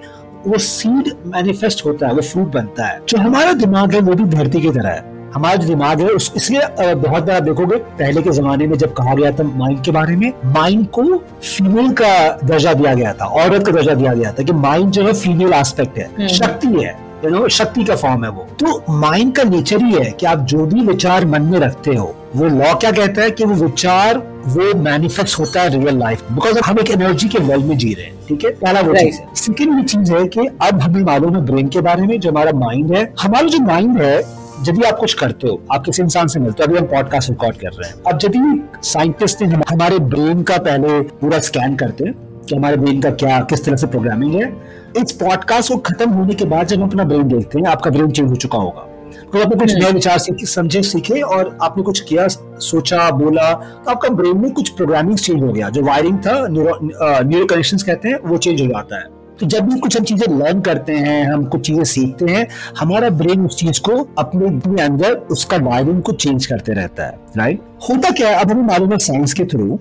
वो सीड मैनिफेस्ट होता है वो फ्रूट बनता है। जो हमारा दिमाग है वो भी धरती की तरह है। हमारा जो दिमाग है उस इसलिए बहुत बार आप देखोगे पहले के जमाने में जब कहा गया था माइंड के बारे में माइंड को फीमेल का दर्जा दिया गया था औरत का दर्जा दिया गया था कि माइंड जो है फीमेल एस्पेक्ट है हम्म। शक्ति है। यू नो शक्ति का फॉर्म है वो। तो माइंड का नेचर ही है कि आप जो भी विचार मन में रखते हो वो लॉ क्या कहता है कि वो विचार वो मैनिफेस्ट होता है रियल लाइफ बिकॉज़ हम एक एनर्जी के वर्ल्ड में जी रहे हैं ठीक है? पहला वो चीज़ है। सेकेंड चीज़ है कि अब हमें मालूम है ब्रेन के बारे में जो हमारा माइंड है। हमारा जो माइंड है जब भी आप कुछ करते हो आप किसी इंसान से मिलते हो अभी हम पॉडकास्ट रिकॉर्ड कर रहे हैं। अब जब भी साइंटिस्ट ने हमारे ब्रेन का पहले पूरा स्कैन करते हैं कि हमारे ब्रेन का क्या किस तरह से प्रोग्रामिंग है इस पॉडकास्ट को खत्म होने के बाद जब हम अपना ब्रेन देखते हैं, आपका ब्रेन चेंज हो चुका होगा। तो आपने कुछ। नए विचार सीखे, समझे, सीखे और आपने कुछ किया, सोचा, बोला तो आपका ब्रेन में कुछ प्रोग्रामिंग चेंज हो गया। जो वायरिंग था न्यूरो कनेक्शन कहते हैं, वो चेंज हो जाता है। तो जब भी कुछ हम चीज़ें लर्न करते हैं, हम कुछ चीज़ें सीखते हैं, हमारा ब्रेन उस चीज़ को अपने अंदर उसका वायरिंग को चेंज करते रहता है राइट होता क्या है? अब हमें मालूम है साइंस के थ्रू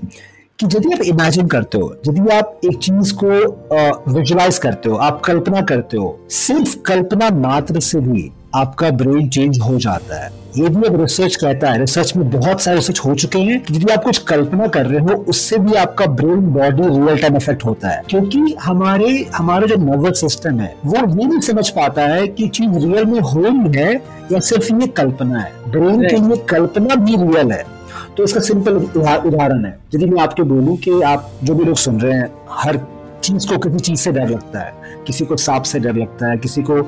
कि यदि आप इमेजिन करते हो यदि आप एक चीज़ को विजुलाइज करते हो आप कल्पना करते हो सिर्फ़ कल्पना मात्र से भी आपका ब्रेन चेंज हो जाता है। ये भी अब रिसर्च कहता है रिसर्च में बहुत सारे रिसर्च हो चुके हैं यदि आप कुछ कल्पना कर रहे हो उससे भी आपका brain body real time effect होता है। क्योंकि हमारे हमारा जो नर्वस सिस्टम है वो ये नहीं समझ पाता है कि चीज़ रियल में हो रही है या सिर्फ़ ये कल्पना है। ब्रेन के लिए कल्पना भी रियल है। तो इसका सिंपल उदाहरण है। यदि मैं आपके बोलूँ कि आप जो भी लोग सुन रहे हैं, हर चीज़ को किसी चीज़ से डर लगता है, किसी को सांप से डर लगता है, किसी को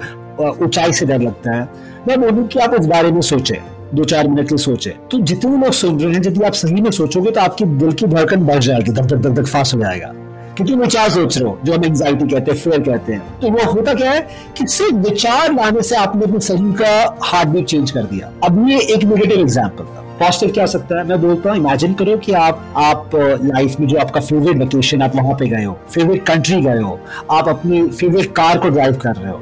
ऊंचाई से डर लगता है, मैं बोलूँ कि आप इस बारे में सोचें दो चार मिनट के सोचे। तो जितने लोग सुन रहे हैं, यदि आप सही में सोचोगे तो आपकी दिल की धड़कन बढ़ जाएगी, धक धक धक फास्ट हो जाएगा। क्योंकि विचार सोच रहे हो, जो हम एंग्जाइटी कहते हैं फेयर कहते हैं। तो वो होता क्या है कि सिर्फ़ विचार लाने से आपने अपने शरीर का हार्ट बीट चेंज कर दिया। अब ये एक नेगेटिव एग्ज़ाम्पल था। पॉजिटिव क्या हो सकता है? मैं बोलता हूँ इमेजिन करो कि आप आप लाइफ में जो आपका फेवरेट लोकेशन आप वहाँ पे गए हो फेवरेट कंट्री गए हो, आप अपनी फेवरेट कार को ड्राइव कर रहे हो।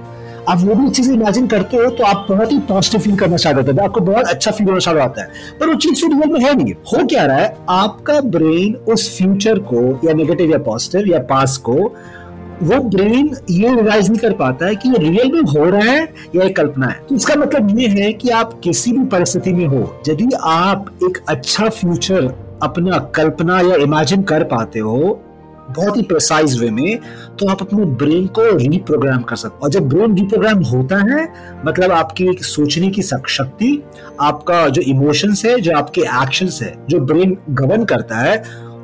आप वो भी चीज़ इमेजिन करते हो तो आप बहुत ही पॉजिटिव फील करना स्टार्ट होता है। आपको बहुत अच्छा फील होना स्टार्ट होता है। पर वो चीज़ फिर में है नहीं। हो क्या रहा है? आपका ब्रेन उस फ्यूचर को, या नेगेटिव या पॉजिटिव या पास को वो ब्रेन ये रियलाइज़ नहीं कर पाता है कि ये रियल में हो रहा है या एक कल्पना है। तो इसका मतलब ये है कि आप किसी भी परिस्थिति में हो, यदि आप एक अच्छा फ्यूचर अपना कल्पना या इमेजिन कर पाते हो बहुत ही प्रिसाइज वे में तो आप अपने ब्रेन को रीप्रोग्राम कर सकते और जब ब्रेन रीप्रोग्राम होता है मतलब आपकी एक सोचने की शक्ति, आपका जो इमोशंस है, जो आपके एक्शंस है, जो ब्रेन गवर्न करता है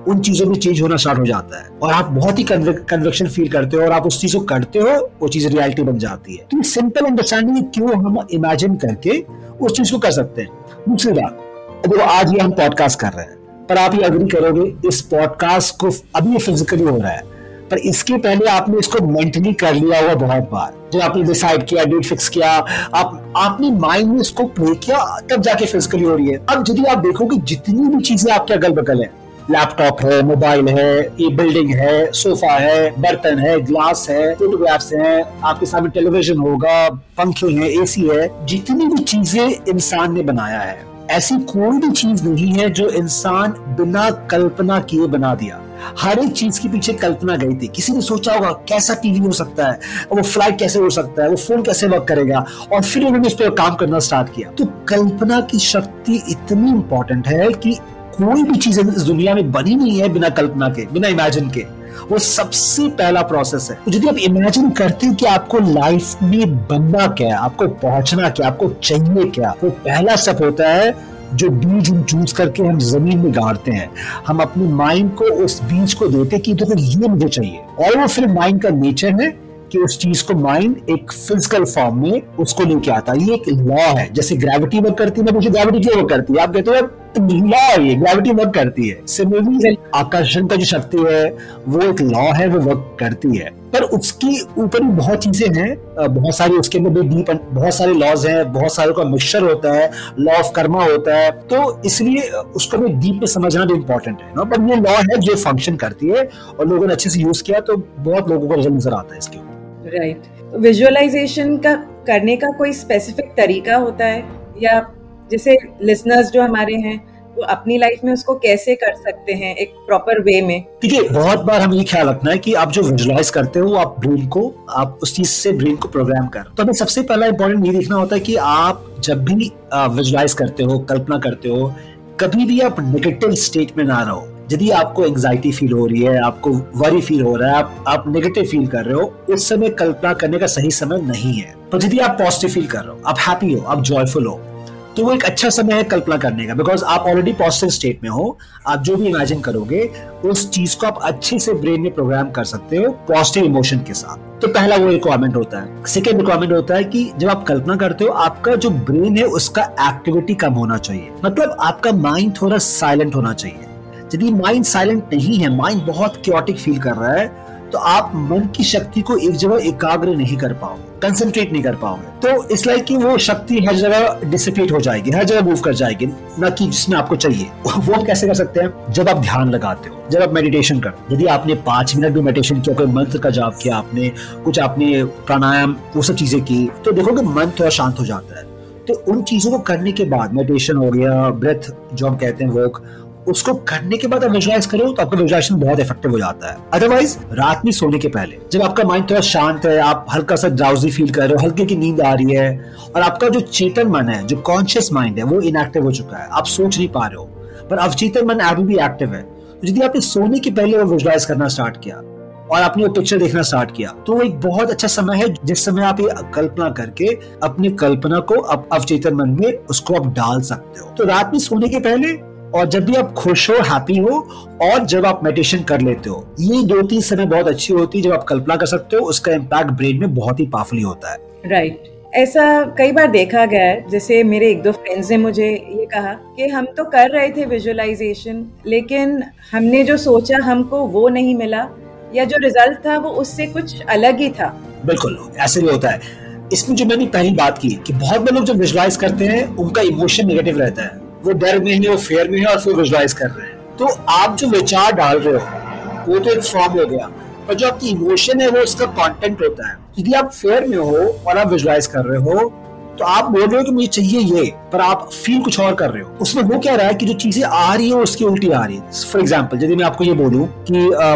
उन चीज़ों में चेंज होना स्टार्ट हो जाता है। और आप बहुत ही कन्वेक्शन फील करते हो और आप उस चीज़ को करते हो, वो चीज़ रियलिटी बन जाती है। तो सिंपल अंडरस्टैंडिंग क्यों हम इमेजिन करके उस चीज़ को कर सकते हैं। दूसरी बात देखो आज ये हम पॉडकास्ट कर रहे हैं, पर आप ये अग्री करोगे, इस पॉडकास्ट को अभी फिजिकली हो रहा है, पर इसके पहले आपने इसको मेंटली कर लिया हुआ बहुत बार जब आपने डिसाइड किया डेट फिक्स किया, आप, आपने माइंड में इसको प्ले किया, तब जाके फिजिकली हो रही है। अब यदि आप देखोगे जितनी भी चीज़ें आपके अगल बगल है लैपटॉप है, मोबाइल है, ये बिल्डिंग है, सोफा है, बर्तन है, ग्लास है, फोटोग्राफ्स हैं, आपके सामने टेलीविज़न होगा, पंखे हैं एसी है। जितनी भी चीज़ें इंसान ने बनाया है, ऐसी कोई भी चीज़ नहीं है जो इंसान बिना कल्पना किए बना दिया। हर एक चीज़ के पीछे कल्पना गई थी। किसी ने सोचा होगा, कैसा टीवी हो सकता है, वो फ़्लाइट कैसे हो सकता है, वो फ़ोन कैसे वर्क करेगा, और फिर उन्होंने उस पर काम करना स्टार्ट किया। तो कल्पना की शक्ति इतनी इंपॉर्टेंट है कि कोई भी चीज़ इस दुनिया में बनी नहीं है बिना कल्पना के, बिना इमेजिन के। वो सबसे पहला प्रोसेस है। तो यदि आप इमेजिन करते हो कि आपको लाइफ में बनना क्या है, आपको पहुँचना क्या आपको चाहिए क्या वो पहला स्टेप होता है जो बीज हम चूज़ करके हम ज़मीन में गाड़ते हैं। हम अपने माइंड को उस बीज को देते कि देखो ये मुझे चाहिए। और वो फिर माइंड का नेचर है कि उस चीज़ को माइंड एक फ़िज़िकल फॉर्म में उसको लेके आता है। ये एक लॉ है। जैसे ग्रेविटी वर्क करती है मुझे ग्रेविटी क्यों वर्क करती है? आप कहते हो लॉ है ये ग्रेविटी वर्क करती है। सिमिलरली आकर्षण का जो शक्ति है वो एक लॉ है वो वर्क करती है। पर उसके ऊपर भी बहुत चीज़ें हैं बहुत सारी उसके अंदर भी डीप बहुत सारे लॉज हैं बहुत सारे का मिक्सचर होता है लॉ ऑफ़ कर्मा होता है। तो इसलिए उसको भी डीप में समझना भी इम्पोर्टेंट है ना पर ये लॉ है जो फ़ंक्शन करती है और लोगों ने अच्छे से यूज़ किया तो बहुत लोगों को रिज़ल्ट नज़र आता है इसके राइट विजुअलाइजेशन का करने का कोई स्पेसिफिक तरीका होता है या जैसे लिसनर्स जो हमारे हैं, वो अपनी लाइफ में उसको कैसे कर सकते हैं एक प्रॉपर वे में? देखिए, बहुत बार हमें ये ख्याल रखना है कि आप जो विजुलाइज करते हो, आप ब्रेन को, आप उस चीज़ से ब्रेन को प्रोग्राम कर। तो हमें सबसे पहला इंपॉर्टेंट ये देखना होता है कि आप जब भी विजुलाइज करते हो, कल्पना करते हो, कभी भी आप नेगेटिव स्टेट में ना रहो। यदि आपको एंजाइटी फील हो रही है, आपको वरी फील हो रहा है, आप आप नेगेटिव फील कर रहे हो, उस समय कल्पना करने का सही समय नहीं है। पर यदि आप पॉजिटिव फील कर रहे हो, आप हैप्पी हो, आप जॉयफुल हो तो वो एक अच्छा समय है कल्पना करने का बिकॉज़ आप ऑलरेडी पॉजिटिव स्टेट में हो, आप जो भी इमेजिन करोगे, उस चीज़ को आप अच्छे से ब्रेन में प्रोग्राम कर सकते हो पॉजिटिव इमोशन के साथ। तो पहला वो रिक्वायरमेंट होता है। सेकेंड रिक्वायरमेंट होता है कि जब आप कल्पना करते हो, आपका जो ब्रेन है, उसका एक्टिविटी कम होना चाहिए। मतलब आपका माइंड थोड़ा साइलेंट होना चाहिए। यदि माइंड साइलेंट नहीं है माइंड बहुत क्योटिक फील कर रहा है तो आप मन की शक्ति को एक जगह एकाग्र नहीं कर पाओगे कंसंट्रेट नहीं कर पाओगे। तो इस लाइक की वो शक्ति हर जगह डिसिपेट हो जाएगी, हर जगह मूव कर जाएगी, ना कि जिसमें आपको चाहिए। वो आप कैसे कर सकते हैं? जब आप ध्यान लगाते हो, जब आप मेडिटेशन करते यदि आपने पाँच मिनट भी मेडिटेशन किया, कोई मंत्र का जाप किया आपने, कुछ आपने प्राणायाम, वो सब चीज़ें की तो देखोगे मन थोड़ा शांत हो जाता है। तो उन चीज़ों को करने के बाद मेडिटेशन हो गया ब्रेथ जो हम कहते हैं वो उसको करने के बाद आप विजुलाइज करो तो आपका विजुलाइजेशन बहुत इफ़ेक्टिव हो जाता है। अदरवाइज़ रात में सोने के पहले, जब आपका माइंड थोड़ा शांत है, आप हल्का सा ड्राउजी फील कर रहे हो, हल्के की नींद आ रही है, और आपका जो चेतन मन है, जो कॉन्शियस माइंड है, वो इनएक्टिव हो चुका है। आप सोच नहीं पा रहे हो, पर अवचेतन मन अभी भी एक्टिव है। तो यदि आपने सोने के पहले वो विजुलाइज करना स्टार्ट किया, और आपने वो पिक्चर देखना स्टार्ट किया तो एक बहुत अच्छा समय है, जिस समय आप ये कल्पना करके अपनी कल्पना को अवचेतन मन में उसको आप डाल सकते हो। तो रात में सोने के पहले और जब भी आप खुश हो हैप्पी हो और जब आप मेडिटेशन कर लेते हो ये दो तीन समय बहुत अच्छी होती है जब आप कल्पना कर सकते हो उसका इम्पैक्ट ब्रेन में बहुत ही पावरफुली होता है। Right right. ऐसा कई बार देखा गया है जैसे मेरे एक दो फ्रेंड्स ने मुझे ये कहा कि हम तो कर रहे थे विजुअलाइजेशन लेकिन हमने जो सोचा हमको वो नहीं मिला या जो रिज़ल्ट था वो उससे कुछ अलग ही था। बिल्कुल ऐसे भी होता है। इसमें जो मैंने पहली बात की कि बहुत लोग जब विजुअलाइज करते हैं उनका इमोशन नेगेटिव रहता है। वो डर में है, वो फेयर में है और फिर विजुलाइज कर रहे हैं। तो आप जो विचार डाल रहे हो, वो तो एक फॉर्म हो गया। पर जो आपकी इमोशन है, वो उसका कंटेंट होता है। यदि आप फेयर में हो और आप विजुलाइज कर रहे हो तो आप बोल रहे हो कि मुझे चाहिए ये, पर आप फील कुछ और कर रहे हो। उसमें वो कह रहा है कि जो चीज़ें आ रही है, उसकी उल्टी आ रही है। फॉर एग्ज़ाम्पल यदि मैं आपको ये बोलूँ कि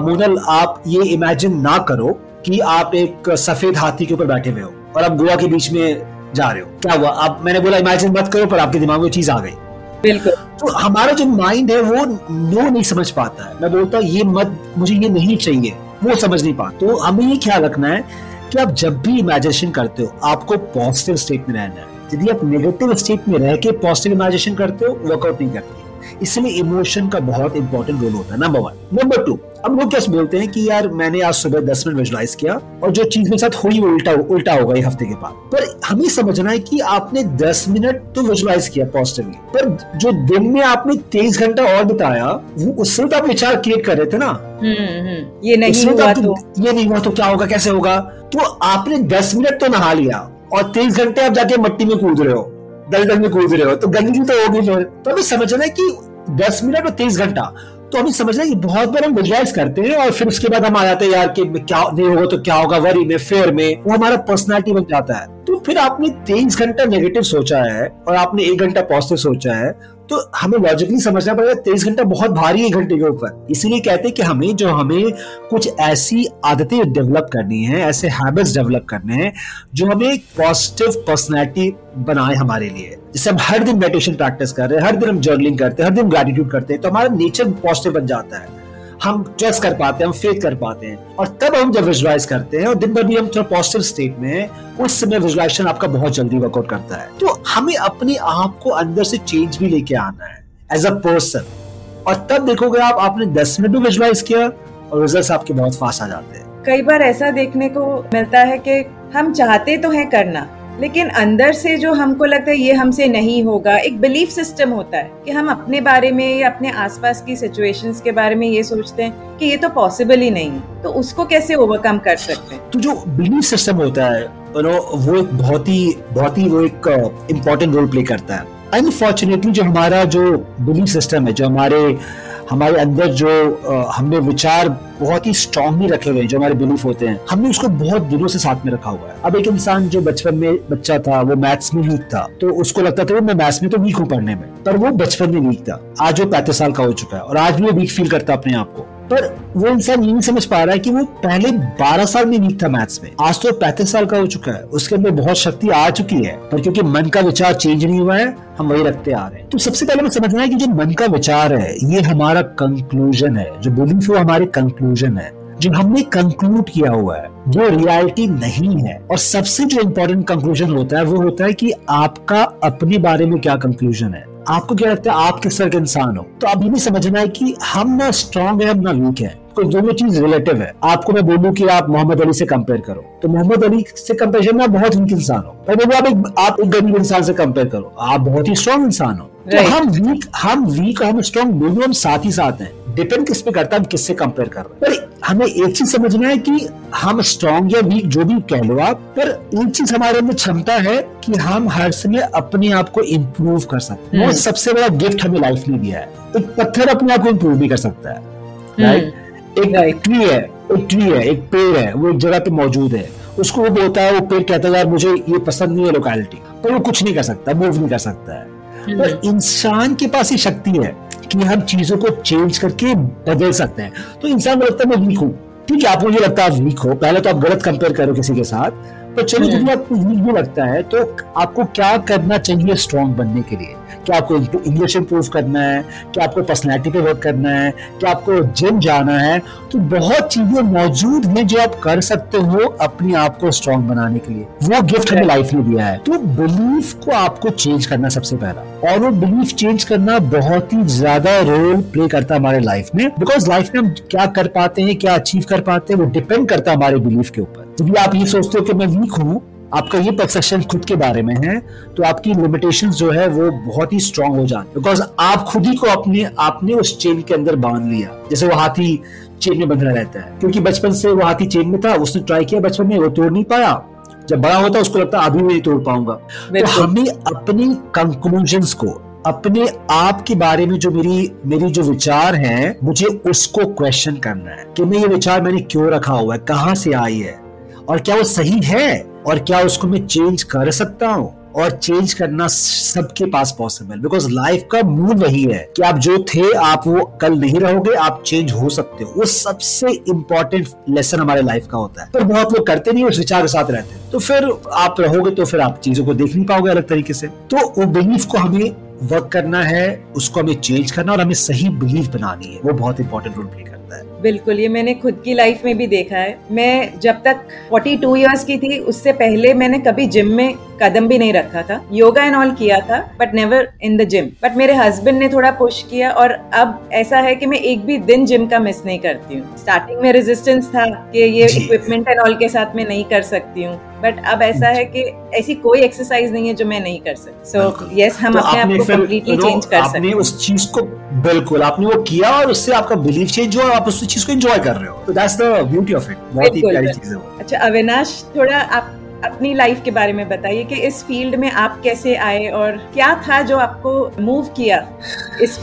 मोनल आप ये इमेजिन ना करो कि आप एक सफ़ेद हाथी के ऊपर बैठे हुए हो और आप गोवा के बीच में जा रहे हो। क्या हुआ? आप, मैंने बोला इमेजिन मत करो, पर आपके दिमाग में चीज़ आ गई। बिल्कुल। तो हमारा जो माइंड है, वो नो नहीं समझ पाता है। मैं बोलता ये मत, मुझे ये नहीं चाहिए, वो समझ नहीं पाता। तो हमें ये ख्याल रखना है कि आप जब भी इमेजिनेशन करते हो, आपको पॉजिटिव स्टेट में रहना है। यदि आप नेगेटिव स्टेट में रह के पॉजिटिव इमेजिनेशन करते हो वर्कआउट नहीं करती। इसलिए इमोशन का बहुत इंपॉर्टेंट रोल होता है नंबर वन नंबर टू अब लोग क्या बोलते हैं कि यार मैंने आज सुबह दस मिनट विजुलाइज किया और जो चीज़ मेरे साथ हुई वो उल्टा उल्टा होगा ये हफ़्ते के बाद। पर हमें समझना है कि आपने दस मिनट तो विजुलाइज किया पॉजिटिवली पर जो दिन में आपने तेईस घंटा और बिताया वो उससे तो आप विचार क्रिएट कर रहे थे ना। हम्म, हम्म। ये नहीं तो हुआ तो। ये नहीं हुआ तो क्या होगा कैसे होगा? तो आपने दस मिनट तो नहा लिया और तेईस घंटे आप जाके मट्टी में कूद रहे हो। दलदल में कूद रहे हो तो गंदगी तो होगी तो हमें समझना है कि दस मिनट और तेईस घंटा तो हमें समझना है कि बहुत बार हम विजुलाइज करते हैं और फिर उसके बाद हम आ जाते हैं, यार, कि क्या, नहीं होगा तो क्या होगा वरी में फेयर में, वो हमारा पर्सनैलिटी बन जाता है। तो फिर आपने तेईस घंटा नेगेटिव सोचा है और आपने एक घंटा पॉजिटिव सोचा है तो हमें लॉजिकली समझना पड़ेगा, तेईस घंटा बहुत भारी है घंटे के ऊपर। इसीलिए कहते हैं कि हमें, जो हमें कुछ ऐसी आदतें डेवलप करनी है, ऐसे हैबिट्स डेवलप करने हैं, जो हमें पॉजिटिव पर्सनैलिटी बनाए हमारे लिए। जैसे हम हर दिन मेडिटेशन प्रैक्टिस कर रहे हैं, हर दिन हम जर्नलिंग करते हैं, हर दिन ग्रेटिट्यूड करते हैं तो हमारा नेचर पॉजिटिव बन जाता है। हम ट्रस्ट कर पाते हैं, हम फेथ कर पाते हैं। और तब हम जब विजुलाइज करते हैं और दिन भर भी हम थोड़ा पॉजिटिव स्टेट में उस समय विजुलाइजेशन आपका बहुत जल्दी वर्कआउट करता है। तो हमें अपने आप को अंदर से चेंज भी लेके आना है एज अ पर्सन और तब देखोगे आप, आपने दस मिनट भी विजुलाइज किया और रिज़ल्ट आपके बहुत फास्ट आ जाते हैं। कई बार ऐसा देखने को मिलता है कि हम चाहते तो हैं करना लेकिन अंदर से जो हमको लगता है ये हमसे नहीं होगा, एक बिलीफ सिस्टम होता है कि हम अपने बारे में या अपने आसपास की सिचुएशंस के बारे में ये सोचते हैं कि ये तो पॉसिबल ही नहीं है। तो उसको कैसे ओवरकम कर सकते हैं? तो जो बिलीफ सिस्टम होता है वो एक बहुत ही बहुत ही वो एक इम्पोर्टेंट रोल प्ले करता है। अनफॉर्चुनेटली जो हमारा जो बिलीफ सिस्टम है, जो हमारे हमारे अंदर जो हमने विचार बहुत ही स्ट्रांगली रखे हुए हैं, जो हमारे बिलीफ होते हैं, हमने उसको बहुत दिनों से साथ में रखा हुआ है। अब एक इंसान जो बचपन में बच्चा था, वो मैथ्स में वीक था तो उसको लगता था वो मैं मैथ्स में तो वीक हूँ पढ़ने में, पर वो बचपन में वीक था। आज वो पैंतीस साल का हो चुका है, और आज भी वो वीक फील करता है अपने आप को। पर वो इंसान ये नहीं समझ पा रहा है कि वो पहले 12 साल में वीक था मैथ्स में। आज तो पैंतीस साल का हो चुका है। उसके अंदर बहुत शक्ति आ चुकी है। पर क्योंकि मन का विचार चेंज नहीं हुआ है, हम वही रखते आ रहे हैं। तो सबसे पहले हमें समझना है कि जो मन का विचार है, ये हमारा कंक्लूजन है। जो बिलीफ वो हमारे कंक्लूजन है। जो हमने कंक्लूड किया हुआ है, वो रियलिटी नहीं है। और सबसे जो इम्पोर्टेंट कंक्लूजन होता है, वो होता है कि आपका अपने बारे में क्या कंक्लूजन है। आपको क्या लगता है आप किस तरह के इंसान हो? तो अभी भी समझना है कि हम ना स्ट्रांग है हम ना वीक है। तो दोनों चीज़ रिलेटिव है। आपको मैं बोलूँ कि आप मोहम्मद अली से कंपेयर करो। तो मोहम्मद अली से कंपेरिजन में आप बहुत वीक इंसान हो। मैं बोलूँ आप एक आप एक गरीब इंसान से कंपेयर करो। आप बहुत ही स्ट्रांग इंसान हो। तो हम वीक हम वीक हम स्ट्रांग दोनों हम साथ ही साथ हैं। डिपेंड किस पे करता है हम किससे कंपेयर कर रहे हैं। पर हमें एक चीज़ समझना है कि हम स्ट्रांग या वीक जो भी कह लो आप पर एक चीज़ हमारे अंदर क्षमता है कि हम हर समय अपने आप को इम्प्रूव कर सकते हैं। वो हम्म। सबसे बड़ा गिफ्ट हमें लाइफ ने दिया है। एक पत्थर अपने आप को इम्प्रूव भी कर सकता है। Right hmm. एक ट्री है एक ट्री है एक पेड़ है वो एक जगह पे मौजूद है। उसको वो बोलता है वो पेड़ कहता है यार मुझे ये पसंद नहीं है लोकेलिटी पर वो कुछ नहीं कर सकता मूव नहीं कर सकता है। हम्म। पर इंसान के पास ये शक्ति है कि हम चीज़ों को चेंज करके बदल सकते हैं। तो इंसान को लगता है, मैं वीक हूँ। ठीक है आपको मुझे लगता है आप वीक हो। पहले तो आप गलत कंपेयर करो किसी के साथ। तो चलो जब हम्म। आपको वीक भी लगता है तो आपको क्या करना चाहिए स्ट्रॉन्ग बनने के लिए? क्या आपको इंग्लिश इंप्रूव करना है? क्या आपको पर्सनैलिटी पे वर्क करना है? क्या आपको जिम जाना है? तो बहुत चीज़ें मौजूद हैं जो आप कर सकते हो अपने आप को स्ट्रॉन्ग बनाने के लिए। वो गिफ्ट हमें लाइफ ने दिया है। तो बिलीफ को आपको चेंज करना सबसे पहला। और वो बिलीफ चेंज करना बहुत ही ज़्यादा रोल प्ले करता है हमारे लाइफ में। बिकॉज़ लाइफ में हम क्या कर पाते हैं क्या अचीव कर पाते हैं वो डिपेंड करता है हमारे बिलीफ के ऊपर। जब आप ये सोचते हो कि मैं वीक हूँ आपका ये परसेप्शन खुद के बारे में है तो आपकी लिमिटेशंस जो है वो बहुत ही स्ट्रांग हो जाती बिकॉज़ आप खुद ही को अपने आपने उस चेन के अंदर बाँध लिया। जैसे वो हाथी चेन में बंधा रहता है। क्योंकि बचपन से वो हाथी चेन में था उसने ट्राई किया बचपन में वो तोड़ नहीं पाया। जब बड़ा होता उसको लगता अभी मैं नहीं तोड़ पाऊँगा। तो हमें अपनी कंक्लूजन को अपने आप के बारे में जो मेरी मेरी जो विचार है मुझे उसको क्वेश्चन करना है कि मैं ये विचार मैंने क्यों रखा हुआ है? कहाँ से आई है? और क्या वो सही है? और क्या उसको मैं चेंज कर सकता हूँ? और चेंज करना सबके पास पॉसिबल बिकॉज़ लाइफ का मूल वही है कि आप जो थे, आप वो कल नहीं रहोगे, आप चेंज हो सकते हो। वो सबसे इंपॉर्टेंट लेसन हमारे लाइफ का होता है। पर बहुत लोग करते नहीं उस विचार के साथ रहते हैं। तो फिर आप रहोगे तो फिर आप चीज़ों को देख नहीं पाओगे अलग तरीके से। तो वो बिलीफ को हमें वर्क करना है, उसको हमें चेंज करना और हमें सही बिलीफ बनानी है। वो बहुत इंपॉर्टेंट रोल प्ले करता है। बिल्कुल ये मैंने खुद की लाइफ में भी देखा है। मैं जब तक 42 इयर्स की थी उससे पहले मैंने कभी जिम में कदम भी नहीं रखा था। योगा एंड ऑल किया था but never in the gym but मेरे हस्बैंड ने थोड़ा पुश किया और अब ऐसा है कि मैं एक भी दिन जिम का मिस नहीं करती हूँ। स्टार्टिंग में रेजिस्टेंस था कि ये इक्विपमेंट एंड ऑल के साथ में नहीं कर सकती हूँ। बट अब ऐसा है कि ऐसी कोई एक्सरसाइज नहीं है जो मैं नहीं कर सकती। सो so, यस yes, हम तो अपने आप को कम्प्लीटली चेंज कर सकते हैं। उस चीज़ को बिल्कुल आपने वो किया और उससे आपका बिलीफ चेंज हुआ आप उस चीज़ को एंजॉय कर रहे हो। तो that's the beauty of it बहुत ही प्यारी चीज़ है। अच्छा अविनाश थोड़ा आप अपनी लाइफ के बारे में बताइए कि इस फ़ील्ड में आप कैसे आए और क्या था जो आपको मूव किया? इस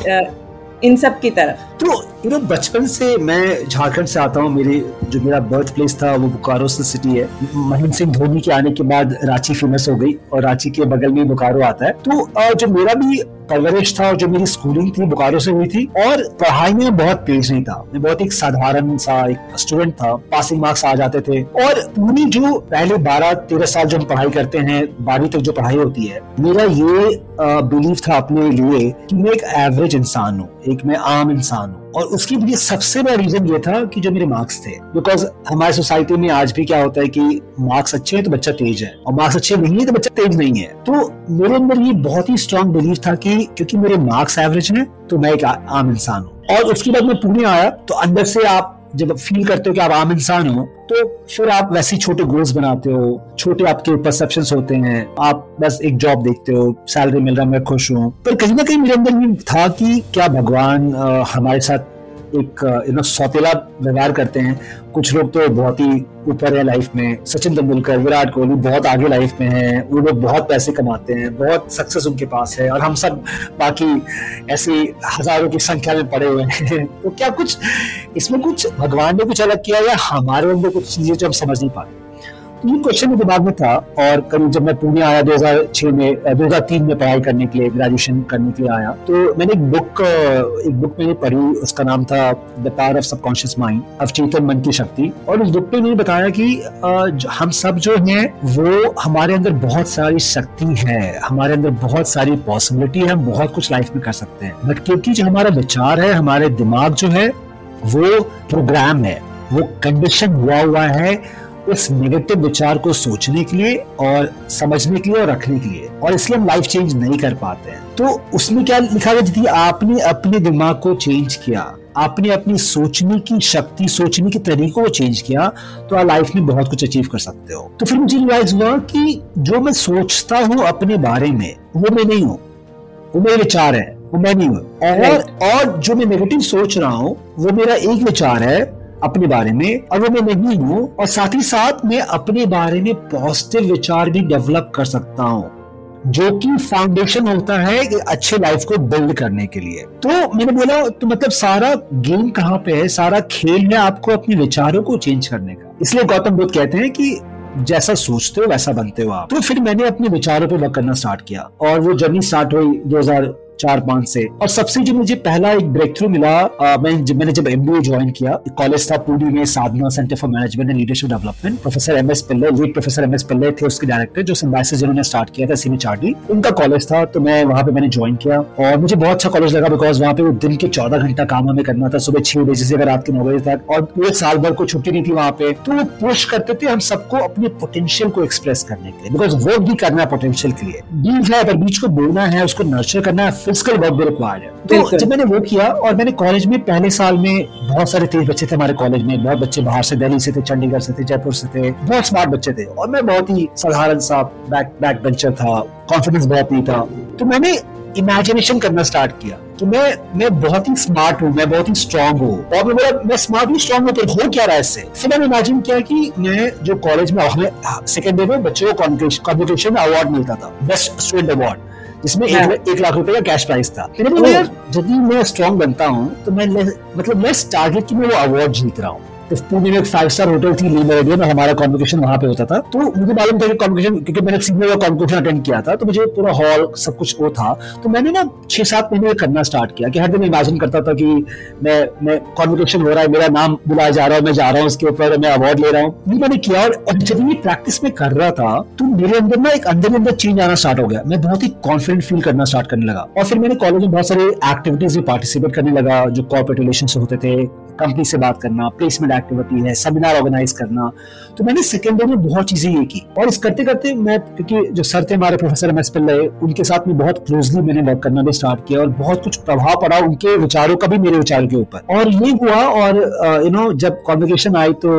इन सब की तरफ़। तो यू बचपन से मैं झारखंड से आता हूँ। मेरे, जो मेरा बर्थ प्लेस था, वो बोकारो सिटी है। महेंद्र सिंह धोनी के आने के बाद रांची फ़ेमस हो गई और रांची के बगल में बोकारो आता है। तो जो मेरा भी परवरिश था और जो मेरी स्कूलिंग थी बोकारो से हुई थी और पढ़ाई में बहुत तेज नहीं था। मैं बहुत एक साधारण सा एक स्टूडेंट था। पासिंग मार्क्स आ जाते थे। और पूरी जो पहले बारह, तेरह साल जो हम पढ़ाई करते हैं, बारहवीं तक जो पढ़ाई होती है, मेरा ये बिलीव था अपने लिए कि मैं एक एवरेज इंसान हूँ। एक मैं आम इंसान हूँ। और उसके लिए सबसे बड़ा रीजन ये था कि जो मेरे मार्क्स थे बिकॉज़ हमारे सोसाइटी में आज भी क्या होता है कि मार्क्स अच्छे हैं तो बच्चा तेज है, और मार्क्स अच्छे नहीं है तो बच्चा तेज नहीं है। तो मेरे अंदर ये बहुत ही स्ट्रॉन्ग बिलीव था कि क्योंकि मेरे मार्क्स एवरेज है तो मैं एक आम इंसान हूँ। और उसके बाद मैं पुणे आया तो अंदर से आप जब फील करते हो कि आप आम इंसान हो तो फिर आप वैसे ही छोटे गोल्स बनाते हो, छोटे आपके परसेप्शन होते हैं, आप बस एक जॉब देखते हो सैलरी मिल रहा है, मैं खुश हूँ। पर कहीं ना कहीं मेरे अंदर भी था कि क्या भगवान हमारे साथ एक यू नो सौतेला व्यवहार करते हैं। कुछ लोग तो बहुत ही ऊपर है लाइफ में। सचिन तेंदुलकर, विराट कोहली बहुत आगे लाइफ में है। वो लोग बहुत पैसे कमाते हैं, बहुत सक्सेस उनके पास है और हम सब बाकी ऐसी हज़ारों की संख्या में पड़े हुए हैं। तो क्या कुछ, इसमें कुछ भगवान ने कुछ अलग किया या हमारे अंदर कुछ चीज़ें जो हम समझ नहीं पा रहे ये क्वेश्चन मेरे दिमाग में था और करीब जब मैं पुणे आया 2006 में 2003 में पढ़ाई करने के लिए ग्रेजुएशन करने के लिए आया तो मैंने एक बुक एक बुक मैंने पढ़ी, उसका नाम था the power of subconscious mind अवचेतन मन की शक्ति। और उस बुक में मैंने बताया कि हम सब जो हैं, वो हमारे अंदर बहुत सारी शक्ति है, हमारे अंदर बहुत सारी पॉसिबिलिटी है, हम बहुत कुछ लाइफ में कर सकते हैं। बट क्योंकि जो हमारा विचार है, हमारे दिमाग जो है, वो प्रोग्राम है, वो कंडीशन हुआ हुआ है उस नेगेटिव विचार को सोचने के लिए और समझने के लिए और रखने के लिए और इसलिए हम लाइफ चेंज नहीं कर पाते हैं। तो उसमें क्या लिखा गया थी आपने अपने दिमाग को चेंज किया आपने अपनी सोचने की शक्ति सोचने के तरीकों को चेंज किया तो आप लाइफ में बहुत कुछ अचीव कर सकते हो। तो फिर मुझे रियलाइज़ हुआ कि जो मैं सोचता हूँ अपने बारे में वो मैं नहीं हूँ वो मेरे विचार है वो मैं नहीं हूँ। और और जो मैं नेगेटिव सोच रहा हूँ वो मेरा एक विचार है अपने बारे में, और वो मैं नहीं हूँ, और साथ ही साथ मैं अपने बारे में पॉजिटिव विचार भी डेवलप कर सकता हूँ, जो कि फाउंडेशन होता है अच्छे लाइफ को बिल्ड करने के लिए। तो मैंने बोला तो मतलब सारा गेम कहाँ पे है? सारा खेल है आपको अपने विचारों को चेंज करने का। इसलिए गौतम बुद्ध कहते हैं कि जैसा सोचते हो वैसा बनते हो आप। तो फिर मैंने अपने विचारों पे वर्क करना स्टार्ट किया, और वो जर्नी स्टार्ट हुई 2000 चार पाँच से। और सबसे जो मुझे पहला एक ब्रेक थ्रू मिला आ, मैं जब मैंने जब एमबीए ज्वाइन किया कॉलेज था पुणे में Sadhana centre for management and leadership development professor M S Pillai lead professor M S Pillai थे उसके डायरेक्टर जो सिम्बाइसिस जिन्होंने स्टार्ट किया था सीमी चार्टी उनका कॉलेज था तो मैं वहाँ पे मैंने ज्वाइन किया। और मुझे बहुत अच्छा कॉलेज लगा बिकॉज़ वहाँ पे वो दिन के चौदह घंटा काम हमें करना था सुबह छह बजे से अगर रात के नौ बजे तक। और पूरे साल भर को छुट्टी नहीं थी वहाँ पे। तो वो पुश करते थे हम सबको अपने पोटेंशियल को एक्सप्रेस करने के लिए। बिकॉज़ वर्क भी करना है पोटेंशियल के लिए। बीज है अगर बीज को बोलना है उसको नर्चर करना है फ़िज़िकल वर्क भी रिक्वायर पार्ट है तो जब मैंने वो किया और मैंने कॉलेज में पहले साल में बहुत सारे तेज बच्चे थे हमारे कॉलेज में बहुत बच्चे बाहर से दिल्ली से थे चंडीगढ़ से थे जयपुर से थे बहुत स्मार्ट बच्चे थे। और मैं बहुत ही साधारण सा बैक बैक बेंचर था कॉन्फिडेंस बहुत नहीं था। तो मैंने इमेजिनेशन करना स्टार्ट किया। तो मैं मैं बहुत ही स्मार्ट हूँ मैं बहुत ही स्ट्रांग हूँ। और मैं बोला मैं स्मार्ट भी स्ट्रांग हूँ तो हो क्या रहा है इससे? फिर मैंने इमेजिन किया कि मैं जो कॉलेज में हमें सेकेंड डे में बच्चों को कॉम्पिटिशन में अवार्ड मिलता था बेस्ट स्टूडेंट अवार्ड जिसमें एक। एक लाख। रुपए का कैश प्राइस था। मैंने बोला यार यदि मैं स्ट्रॉन्ग बनता हूँ तो मैं मतलब मैं टारगेट की मैं वो अवार्ड जीत रहा हूँ। पुणे में एक फाइव स्टार होटल थी ली मेरेडियन और हमारा कॉन्वोकेशन वहाँ पे होता था। तो मुझे मालूम था कि कॉन्वोकेशन क्योंकि मैंने सीनियर का कॉन्वोकेशन अटेंड किया था तो मुझे पूरा हॉल सब कुछ वो था। तो मैंने ना छह सात महीने करना स्टार्ट किया कि हर दिन इमेजिन करता था कि मैं मैं कॉन्वोकेशन हो रहा है, मेरा नाम बुलाया जा रहा है, मैं जा रहा हूँ, उसके ऊपर मैं अवार्ड ले रहा हूँ। ये मैंने किया और जब ये प्रैक्टिस में कर रहा था तो मेरे अंदर ना एक अंदर अंदर चेंज आना स्टार्ट हो गया। मैं बहुत ही कॉन्फिडेंट फील करना स्टार्ट करने लगा। और फिर मैंने कॉलेज में बहुत सारे एक्टिविटीज़ में पार्टिसिपेट करने लगा, जो कॉर्पोरेट रिलेशन होते थे कंपनी से बात करना प्लेसमेंट एक्टिविटी है सेमिनार ऑर्गेनाइज करना। तो मैंने सेकेंड ईयर में बहुत चीज़ें ये की और इस करते करते मैं, क्योंकि जो सर थे हमारे प्रोफेसर एम एस पिल्ले उनके साथ में बहुत क्लोजली मैंने वर्क करना भी स्टार्ट किया और बहुत कुछ प्रभाव पड़ा उनके विचारों का भी मेरे विचारों के ऊपर। और ये हुआ और यू नो जब कॉन्वर्जेशन आई तो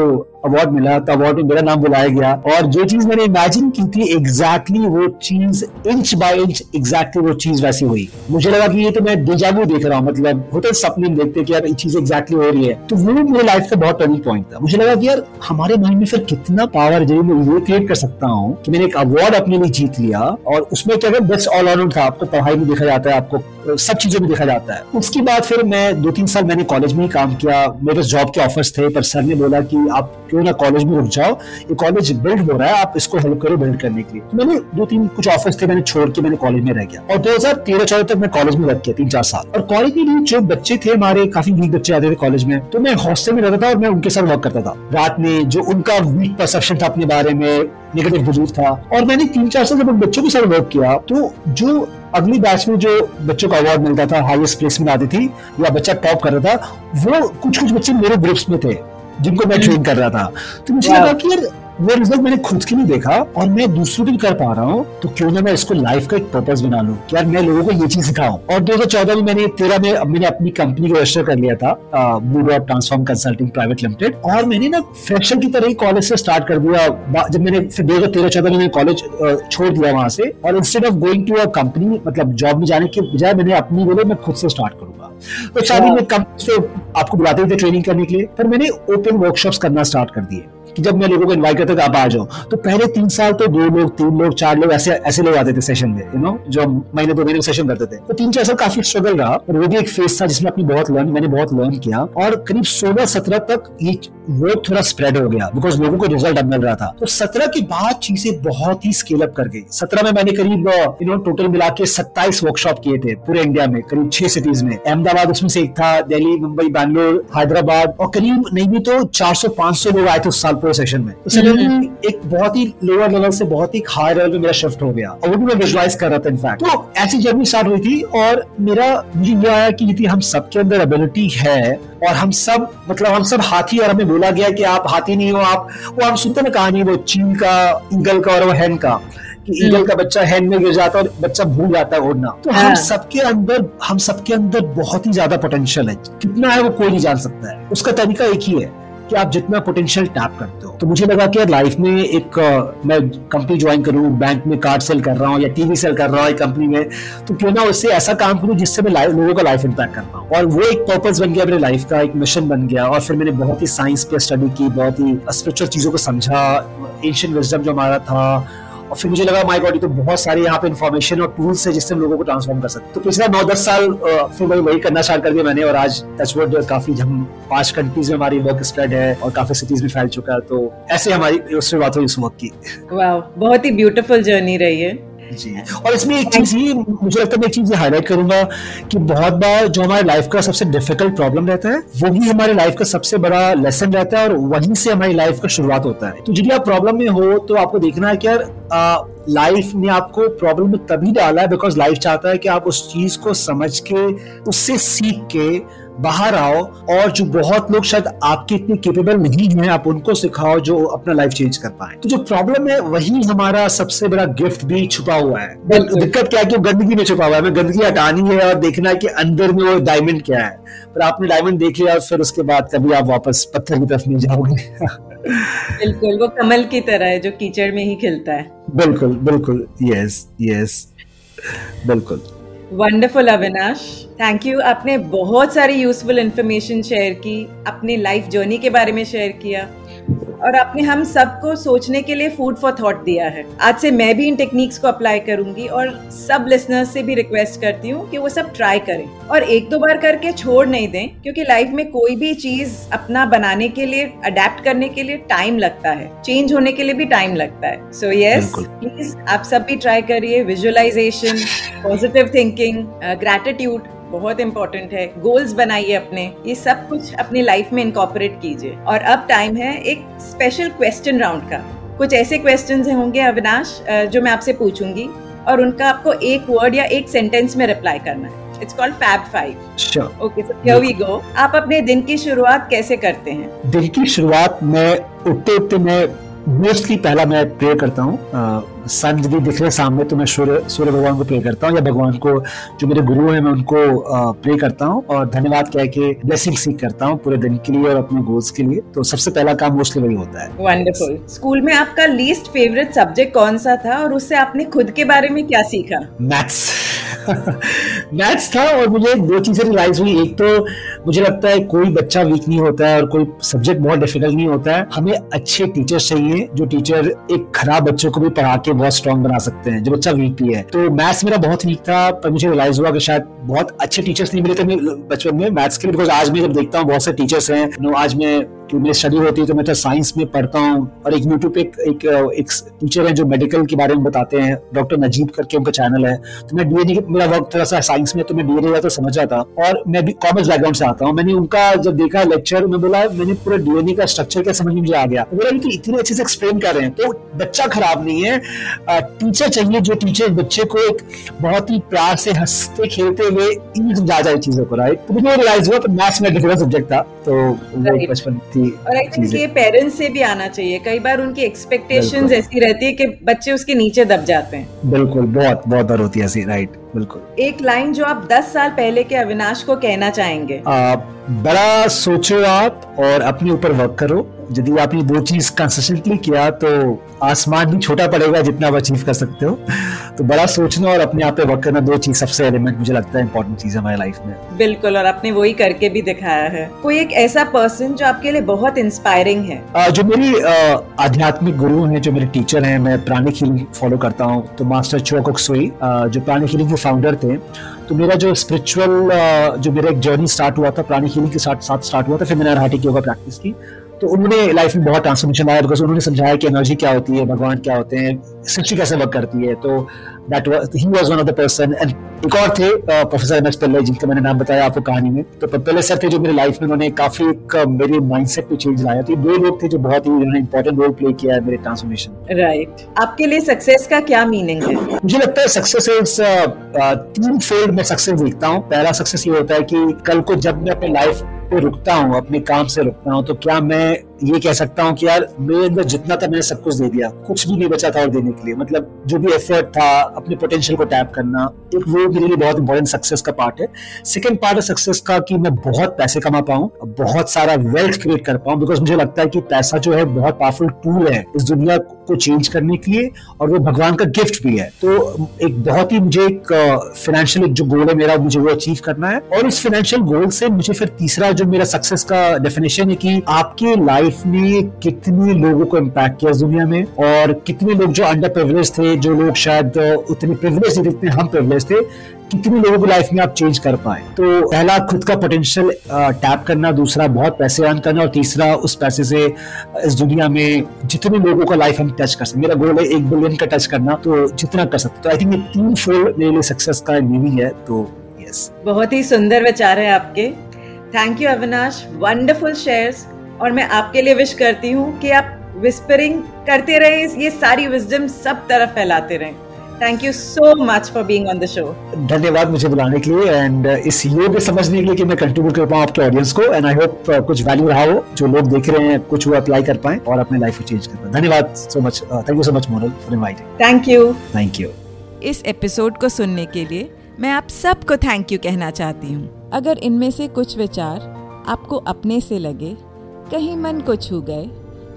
अवार्ड मिला तो अवार्ड में मेरा नाम बुलाया गया। और जो चीज़ मैंने इमेजिन की थी एग्जैक्टली वो चीज़ इंच बाय इंच एग्जैक्टली वो चीज़ वैसी हुई। मुझे लगा कि ये तो मैं डिजाबू देख रहा हूँ मतलब होते सपने देखते कि यार ये चीज़ एग्जैक्टली हो रही है। तो वो मेरे लाइफ का बहुत टर्निंग पॉइंट था। मुझे लगा कि यार, हमारे माइंड में फिर कितना पावर जो मैं ये क्रिएट कर सकता हूँ कि मैंने एक अवार्ड अपने लिए जीत लिया। और उसमें क्या बेस्ट ऑल राउंड था। आपको पढ़ाई में देखा जाता है, आपको सब चीज़ों में देखा जाता है। उसके बाद फिर मैं दो तीन साल मैंने कॉलेज में ही काम किया। मेरे जॉब के ऑफर्स थे, पर सर ने बोला कि आप क्यों ना कॉलेज में रुक जाओ। ये कॉलेज बिल्ड हो रहा है, आप इसको हेल्प करो बिल्ड करने के लिए। तो मैंने दो तीन कुछ ऑफर्स थे, मैंने छोड़ के मैंने कॉलेज में रह गया। और दो हज़ार तेरह चौदह तक मैं कॉलेज में रह गया तीन चार साल। और कॉलेज के लिए जो बच्चे थे हमारे, काफ़ी वीक बच्चे आते थे कॉलेज में तो मैं हॉस्टल में रहता था और मैं उनके साथ वर्क करता था। रात में जो उनका वीक परसेप्शन था अपने बारे में नेगेटिव वजूद था। और मैंने तीन चार साल जब बच्चों के साथ वर्क किया तो जो अगली बैच में जो बच्चों का अवार्ड मिलता था हाईएस्ट प्लेसमेंट आती थी या बच्चा टॉप कर रहा था वो कुछ कुछ बच्चे मेरे ग्रुप्स में थे जिनको मैं ट्रेन कर रहा था। तो मुझे लगा कि यार वो रिज़ल्ट मैंने खुद के लिए देखा और मैं दूसरों के कर पा रहा हूँ तो क्यों ना मैं इसको लाइफ का एक पर्पज बना लूँ? यार मैं लोगों को ये चीज़ सिखाऊं। और 2014 में मैंने तेरह में मैंने अपनी कंपनी को रजिस्टर कर लिया था Blue Dot Transform Consulting Private Limited और मैंने ना फ्रेशर की तरह ही कॉलेज से स्टार्ट कर दिया। जब मैंने फिर दो हज़ार तेरह चौदह में कॉलेज छोड़ दिया वहाँ से। और instead of going to a company मतलब जॉब में जाने के बजाय मैंने अपनी बोले मैं खुद से स्टार्ट करूँगा। तो शादी में कंपनी से आपको बुलाते थे ट्रेनिंग करने के लिए पर मैंने ओपन वर्कशॉप्स करना स्टार्ट कर दिए। कि जब मैं लोगों को इन्वाइट करता था आप आ जाओ। तो पहले तीन साल तो दो लोग, तीन लोग, चार लोग ऐसे ऐसे लोग आते थे सेशन में यू नो जो महीने दो महीने सेशन करते थे। तो तीन चार साल काफ़ी स्ट्रगल रहा और वो भी एक फ़ेज़ था जिसमें अपनी बहुत लर्न मैंने बहुत लर्न किया। और करीब सोलह सत्रह तक ये वो थोड़ा स्प्रेड हो गया बिकॉज़ लोगों को रिज़ल्ट अब मिल रहा था। तो सत्रह के बाद चीज़ें बहुत ही स्केल अप कर गई। सत्रह में मैंने करीब यू नो टोटल मिला के सत्ताईस वर्कशॉप किए थे पूरे इंडिया में, करीब छह सिटीज़ में। अहमदाबाद उसमें से एक था, दिल्ली, मुंबई, बैंगलोर, हैदराबाद, और करीब नहीं भी तो चार सौ, पाँच सौ लोग आए थे उस साल पूरे सेशन में। तो सडनली एक बहुत ही लोअर लेवल से बहुत ही हाई लेवल में मेरा शिफ्ट हो गया और वो भी मैं विजुअलाइज कर रहा था इनफैक्ट तो ऐसी जर्नी स्टार्ट हुई थी और मेरा मुझे ये आया कि यदि हम सबके अंदर एबिलिटी है और हम सब मतलब हम सब हाथी और हमें बोला गया कि आप हाथी नहीं हो आप वो हम सुनते ना कहानी वो चीन का ईगल का और वो हैन का कि ईगल का बच्चा हैंड में गिर जाता है और बच्चा भूल जाता है उड़ना। तो हम हाँ। सबके अंदर हम सबके अंदर बहुत ही ज़्यादा पोटेंशियल है। कितना है वो कोई नहीं जान सकता है। उसका तरीका एक ही है। कि आप जितना पोटेंशियल टैप करते हो। तो मुझे लगा कि यार लाइफ में एक मैं कंपनी ज्वाइन करूँ बैंक में कार्ड सेल कर रहा हूँ या टीवी सेल कर रहा हूँ कंपनी में तो क्यों ना उससे ऐसा काम करूँ जिससे मैं लोगों का लाइफ इम्पैक्ट कर पाऊँ। और वो एक पर्पज बन गया मेरे लाइफ का, एक मिशन बन गया, और फिर मैंने बहुत ही साइंस पे स्टडी की, बहुत ही स्पिरिचुअल चीज़ों को समझा एशियन विजडम जो हमारा था और फिर मुझे लगा माई बॉडी तो बहुत सारे यहाँ पे इन्फॉर्मेशन और टूल्स है जिससे हम लोगों को ट्रांसफॉर्म कर सकते तो पिछले नौ दस साल फिर वही वही करना स्टार्ट कर दिया मैंने और आज टचवर्ड काफ़ी हम पाँच कंट्रीज़ में हमारी वर्क स्प्रेड है और काफ़ी सिटीज़ में फैल चुका है। तो ऐसे हमारी, उससे बात हुई उस वक्त की बहुत ही ब्यूटीफुल जर्नी रही है। जी। और इसमें एक चीज़ ही मुझे लगता है मैं एक चीज़ हाईलाइट करूँगा कि बहुत बार जो हमारे लाइफ का सबसे डिफ़िकल्ट प्रॉब्लम रहता है वही हमारे लाइफ का सबसे बड़ा लेसन रहता है और वहीं से हमारी लाइफ का शुरुआत होता है। तो यदि आप प्रॉब्लम में हो तो आपको देखना है कि यार लाइफ ने आपको प्रॉब्लम में तभी डाला है बिकॉज़ लाइफ चाहता है कि आप उस चीज़ को समझ के, उससे सीख के बाहर आओ और जो बहुत लोग शायद आपके इतने केपेबल नहीं हैं आप उनको सिखाओ जो अपना लाइफ चेंज कर पाए। तो जो प्रॉब्लम है वही हमारा सबसे बड़ा गिफ्ट भी छुपा हुआ है। दिक्कत क्या है कि गंदगी में छुपा हुआ है। हमें गंदगी हटानी है और देखना है कि अंदर में वो डायमंड क्या है। पर आपने डायमंड देख लिया और फिर उसके बाद कभी आप वापस पत्थर की तरफ़ नहीं जाओगे। बिल्कुल वो कमल की तरह है जो कीचड़ में ही खिलता है। बिल्कुल बिल्कुल। यस यस बिल्कुल। वंडरफुल अविनाश थैंक यू आपने बहुत सारी यूजफुल इन्फॉर्मेशन शेयर की अपने लाइफ जर्नी के बारे में शेयर किया। और आपने हम सबको सोचने के लिए फ़ूड फॉर थॉट दिया है। आज से मैं भी इन टेक्निक्स को अप्लाई करूँगी और सब लिसनर्स से भी रिक्वेस्ट करती हूँ कि वो सब ट्राई करें। और एक दो बार करके छोड़ नहीं दें क्योंकि लाइफ में कोई भी चीज़ अपना बनाने के लिए अडेप्ट करने के लिए टाइम लगता है। चेंज होने के लिए भी टाइम लगता है। सो यस प्लीज़ आप सब भी ट्राई करिए। विजुअलाइजेशन पॉजिटिव थिंकिंग ग्रेटिट्यूड बहुत इंपॉर्टेंट है। गोल्स बनाइए अपने। ये सब कुछ अपनी लाइफ में इनकॉपरेट कीजिए। और अब टाइम है एक स्पेशल क्वेश्चन राउंड का। कुछ ऐसे क्वेश्चन होंगे अविनाश जो मैं आपसे पूछूँगी और उनका आपको एक वर्ड या एक सेंटेंस में रिप्लाई करना है। It's called fab five okay so here we go आप अपने दिन की शुरुआत कैसे करते हैं? दिन की शुरुआत में उठते उठते मैं मोस्टली पहला मैं प्रे करता हूँ। सन यदि दिख रहे सामने तो मैं सूर्य सूर्य भगवान को प्रे करता हूँ या भगवान को जो मेरे गुरु हैं मैं उनको प्रे करता हूँ और धन्यवाद कह के ब्लेसिंग सीख करता हूँ पूरे दिन के लिए और अपने गोल्स के लिए। तो सबसे पहला काम मोस्टली वही होता है। वंडरफुल स्कूल में आपका लीस्ट फेवरेट सब्जेक्ट कौन सा था और उससे आपने खुद के बारे में क्या सीखा? मैथ्स मैथ्स था और मुझे दो चीज़ें रियलाइज़ हुई। एक तो मुझे लगता है कोई बच्चा वीक नहीं होता है और कोई सब्जेक्ट बहुत डिफ़िकल्ट नहीं होता है। हमें अच्छे टीचर्स चाहिए, जो टीचर एक खराब बच्चों को भी पढ़ा के बहुत स्ट्रॉन्ग बना सकते हैं, जो बच्चा वीक भी है। तो मैथ्स मेरा बहुत वीक था, पर मुझे रियलाइज़ हुआ कि शायद बहुत अच्छे टीचर्स नहीं मिले थे बचपन में मैथ्स के बिकॉज़ आज मैं जब देखता हूँ, बहुत से टीचर्स हैं। आज मैं कि मेरी स्टडी होती है तो मैं तो साइंस में पढ़ता हूँ। और एक यूट्यूब पे एक एक, एक टीचर है जो मेडिकल के बारे में बताते हैं। डॉक्टर नजीब करके उनका चैनल है। तो मैं डीएनए मेरा वर्क थोड़ा सा साइंस में तो मैं डीएनए तो समझ जाता और मैं भी कॉमर्स बैकग्राउंड से आता हूँ। मैंने उनका जब देखा लेक्चर में बोला मैंने पूरे डीएनए का स्ट्रक्चर क्या समझ में मुझे आ गया? तो बोला तो इतने अच्छे से एक्सप्लेन कर रहे हैं। तो बच्चा खराब नहीं है। टीचर चाहिए जो टीचर बच्चे को एक बहुत ही प्यार से हँसते खेलते हुए इन समझा जाए चीज़ों को राइट तो मुझे रियलाइज़ हुआ तो मैथ्स में डिफ़िकल्ट सब्जेक्ट था। तो वो बचपन थी। और आई थिंक ये पेरेंट्स से भी आना चाहिए। कई बार उनकी एक्सपेक्टेशंस ऐसी रहती है कि बच्चे उसके नीचे दब जाते हैं। बिल्कुल बहुत बहुत बार होती है ऐसी राइट बिल्कुल। एक लाइन जो आप दस साल पहले के अविनाश को कहना चाहेंगे। आप बड़ा सोचो आप और अपने ऊपर वर्क करो। यदि आपने दो चीज़ कंसिस्टेंटली किया तो आसमान भी छोटा पड़ेगा जितना आप अचीव कर सकते हो। तो बड़ा सोचना और अपने आप पे वर्क करना दो चीज़ सबसे एलिमेंट मुझे लगता है इंपॉर्टेंट चीज़ हमारी लाइफ में। बिल्कुल और आपने वही करके भी दिखाया है। कोई एक ऐसा पर्सन जो आपके लिए बहुत इंस्पायरिंग है? आ, जो मेरी आध्यात्मिक गुरु है जो मेरे टीचर है मैं प्राणिक हीलिंग फॉलो करता हूँ। तो मास्टर चोकुक सोई जो प्राणिक हीलिंग के फाउंडर थे तो मेरा जो स्पिरिचुअल जो मेरा एक जर्नी स्टार्ट हुआ था प्राणी हीलिंग के साथ साथ स्टार्ट हुआ था, फिर मैंने हार्टिक योगा प्रैक्टिस की। तो उन्होंने लाइफ में बहुत ट्रांसफॉर्मेशन आया बिकॉज़ उन्होंने समझाया कि एनर्जी क्या होती है भगवान क्या होते हैं सृष्टि कैसे वर्क करती है। तो that he was one of the person and एक और थे प्रोफेसर एम एस पिल्ले जिनका मैंने नाम बताया आपको कहानी में। तो पिल्ले सर थे जो मेरे लाइफ में उन्होंने काफ़ी एक मेरे माइंडसेट पे चेंज लाया। तो दो लोग थे जो बहुत ही उन्होंने इंपॉर्टेंट रोल प्ले किया है मेरे ट्रांसफॉर्मेशन राइट आपके लिए सक्सेस का क्या मीनिंग है? मुझे लगता है सक्सेस इज़ तीन फ़ील्ड में सक्सेस देखता हूँ। पहला सक्सेस ये होता है कि कल को जब मैं अपने लाइफ रुकता हूँ अपने काम से रुकता हूँ तो क्या मैं ये कह सकता हूँ कि यार, मेरे अंदर जितना था मैंने सब कुछ दे दिया। कुछ भी नहीं बचा था और देने के लिए। मतलब जो भी एफर्ट था, अपने पोटेंशियल को टैप करना, एक वो मेरे लिए बहुत इंपॉर्टेंट सक्सेस का पार्ट है। सेकंड पार्ट है सक्सेस का कि मैं बहुत पैसे कमा पाऊँ, बहुत सारा वेल्थ क्रिएट कर पाऊँ बिकॉज़ मुझे लगता है कि पैसा जो है बहुत पावरफुल टूल है इस दुनिया को चेंज करने के लिए, और वो भगवान का गिफ्ट भी है। तो एक बहुत ही मुझे एक फाइनेंशियल जो गोल है मेरा, मुझे वो अचीव करना है। और इस फाइनेंशियल गोल से मुझे फिर तीसरा जो मेरा सक्सेस का डेफिनेशन है कि आपके लाइफ में कितने लोगों को इम्पैक्ट किया दुनिया में और कितने लोग जो अंडर प्रिविलेज थे, जो लोग शायद उतने प्रिविलेज नहीं जितने हम प्रिविलेज थे, कितनी लोगों की लाइफ में आप चेंज कर पाए? तो पहला, खुद का पोटेंशियल टैप करना, दूसरा, बहुत पैसे अर्न करना और तीसरा, उस पैसे से इस दुनिया में जितने लोगों का लाइफ हम टच कर सकते मेरा गोल है एक बिलियन का टच करना तो जितना कर सकते। तो आई थिंक ये तीन फोल्ड मेरे लिए सक्सेस का मीनिंग है तो यस बहुत ही सुंदर विचार है आपके। Thank you Avinash wonderful shares और मैं आपके लिए विश करती हूँ कि आप विस्परिंग करते रहे ये सारी विजडम सब तरफ़ फैलाते रहें। Thank you so much for being on the show धन्यवाद मुझे बुलाने के लिए एंड इस योग समझने के लिए कि मैं कंट्रीब्यूट कर पाऊँ आपके ऑडियंस को एंड आई होप कुछ वैल्यू रहा हो जो लोग देख रहे हैं कुछ वो अप्लाई कर पाए और अपने लाइफ को चेंज कर पाए। धन्यवाद so much thank you so much Monal for inviting thank you thank you इस एपिसोड को सुनने के लिए मैं आप सबको थैंक यू कहना चाहती हूँ। अगर इनमें से कुछ विचार आपको अपने से लगे कहीं मन को छू गए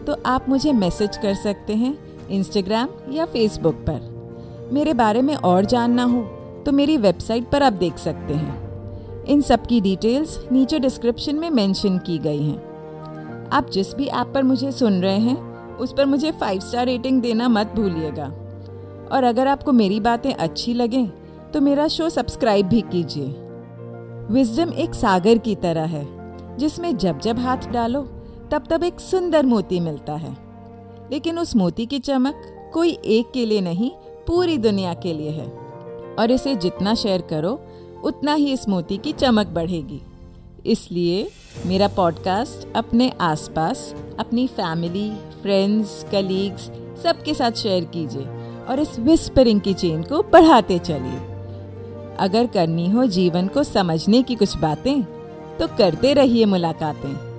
तो आप मुझे मैसेज कर सकते हैं इंस्टाग्राम या फेसबुक पर। मेरे बारे में और जानना हो तो मेरी वेबसाइट पर आप देख सकते हैं। इन सब की डिटेल्स नीचे डिस्क्रिप्शन में मेंशन की गई हैं। आप जिस भी ऐप पर मुझे सुन रहे हैं, उस पर मुझे फाइव स्टार रेटिंग देना मत भूलिएगा। और अगर आपको मेरी बातें अच्छी लगें तो मेरा शो सब्सक्राइब भी कीजिए। विजडम एक सागर की तरह है, जिसमें जब जब हाथ डालो तब तब एक सुंदर मोती मिलता है। लेकिन उस मोती की चमक कोई एक के लिए नहीं, पूरी दुनिया के लिए है। और इसे जितना शेयर करो, उतना ही इस मोती की चमक बढ़ेगी। इसलिए मेरा पॉडकास्ट अपने आसपास, अपनी फैमिली फ्रेंड्स कलीग्स सबके साथ शेयर कीजिए और इस विस्परिंग की चेन को बढ़ाते चलिए। अगर करनी हो जीवन को समझने की कुछ बातें तो करते रहिए मुलाकातें।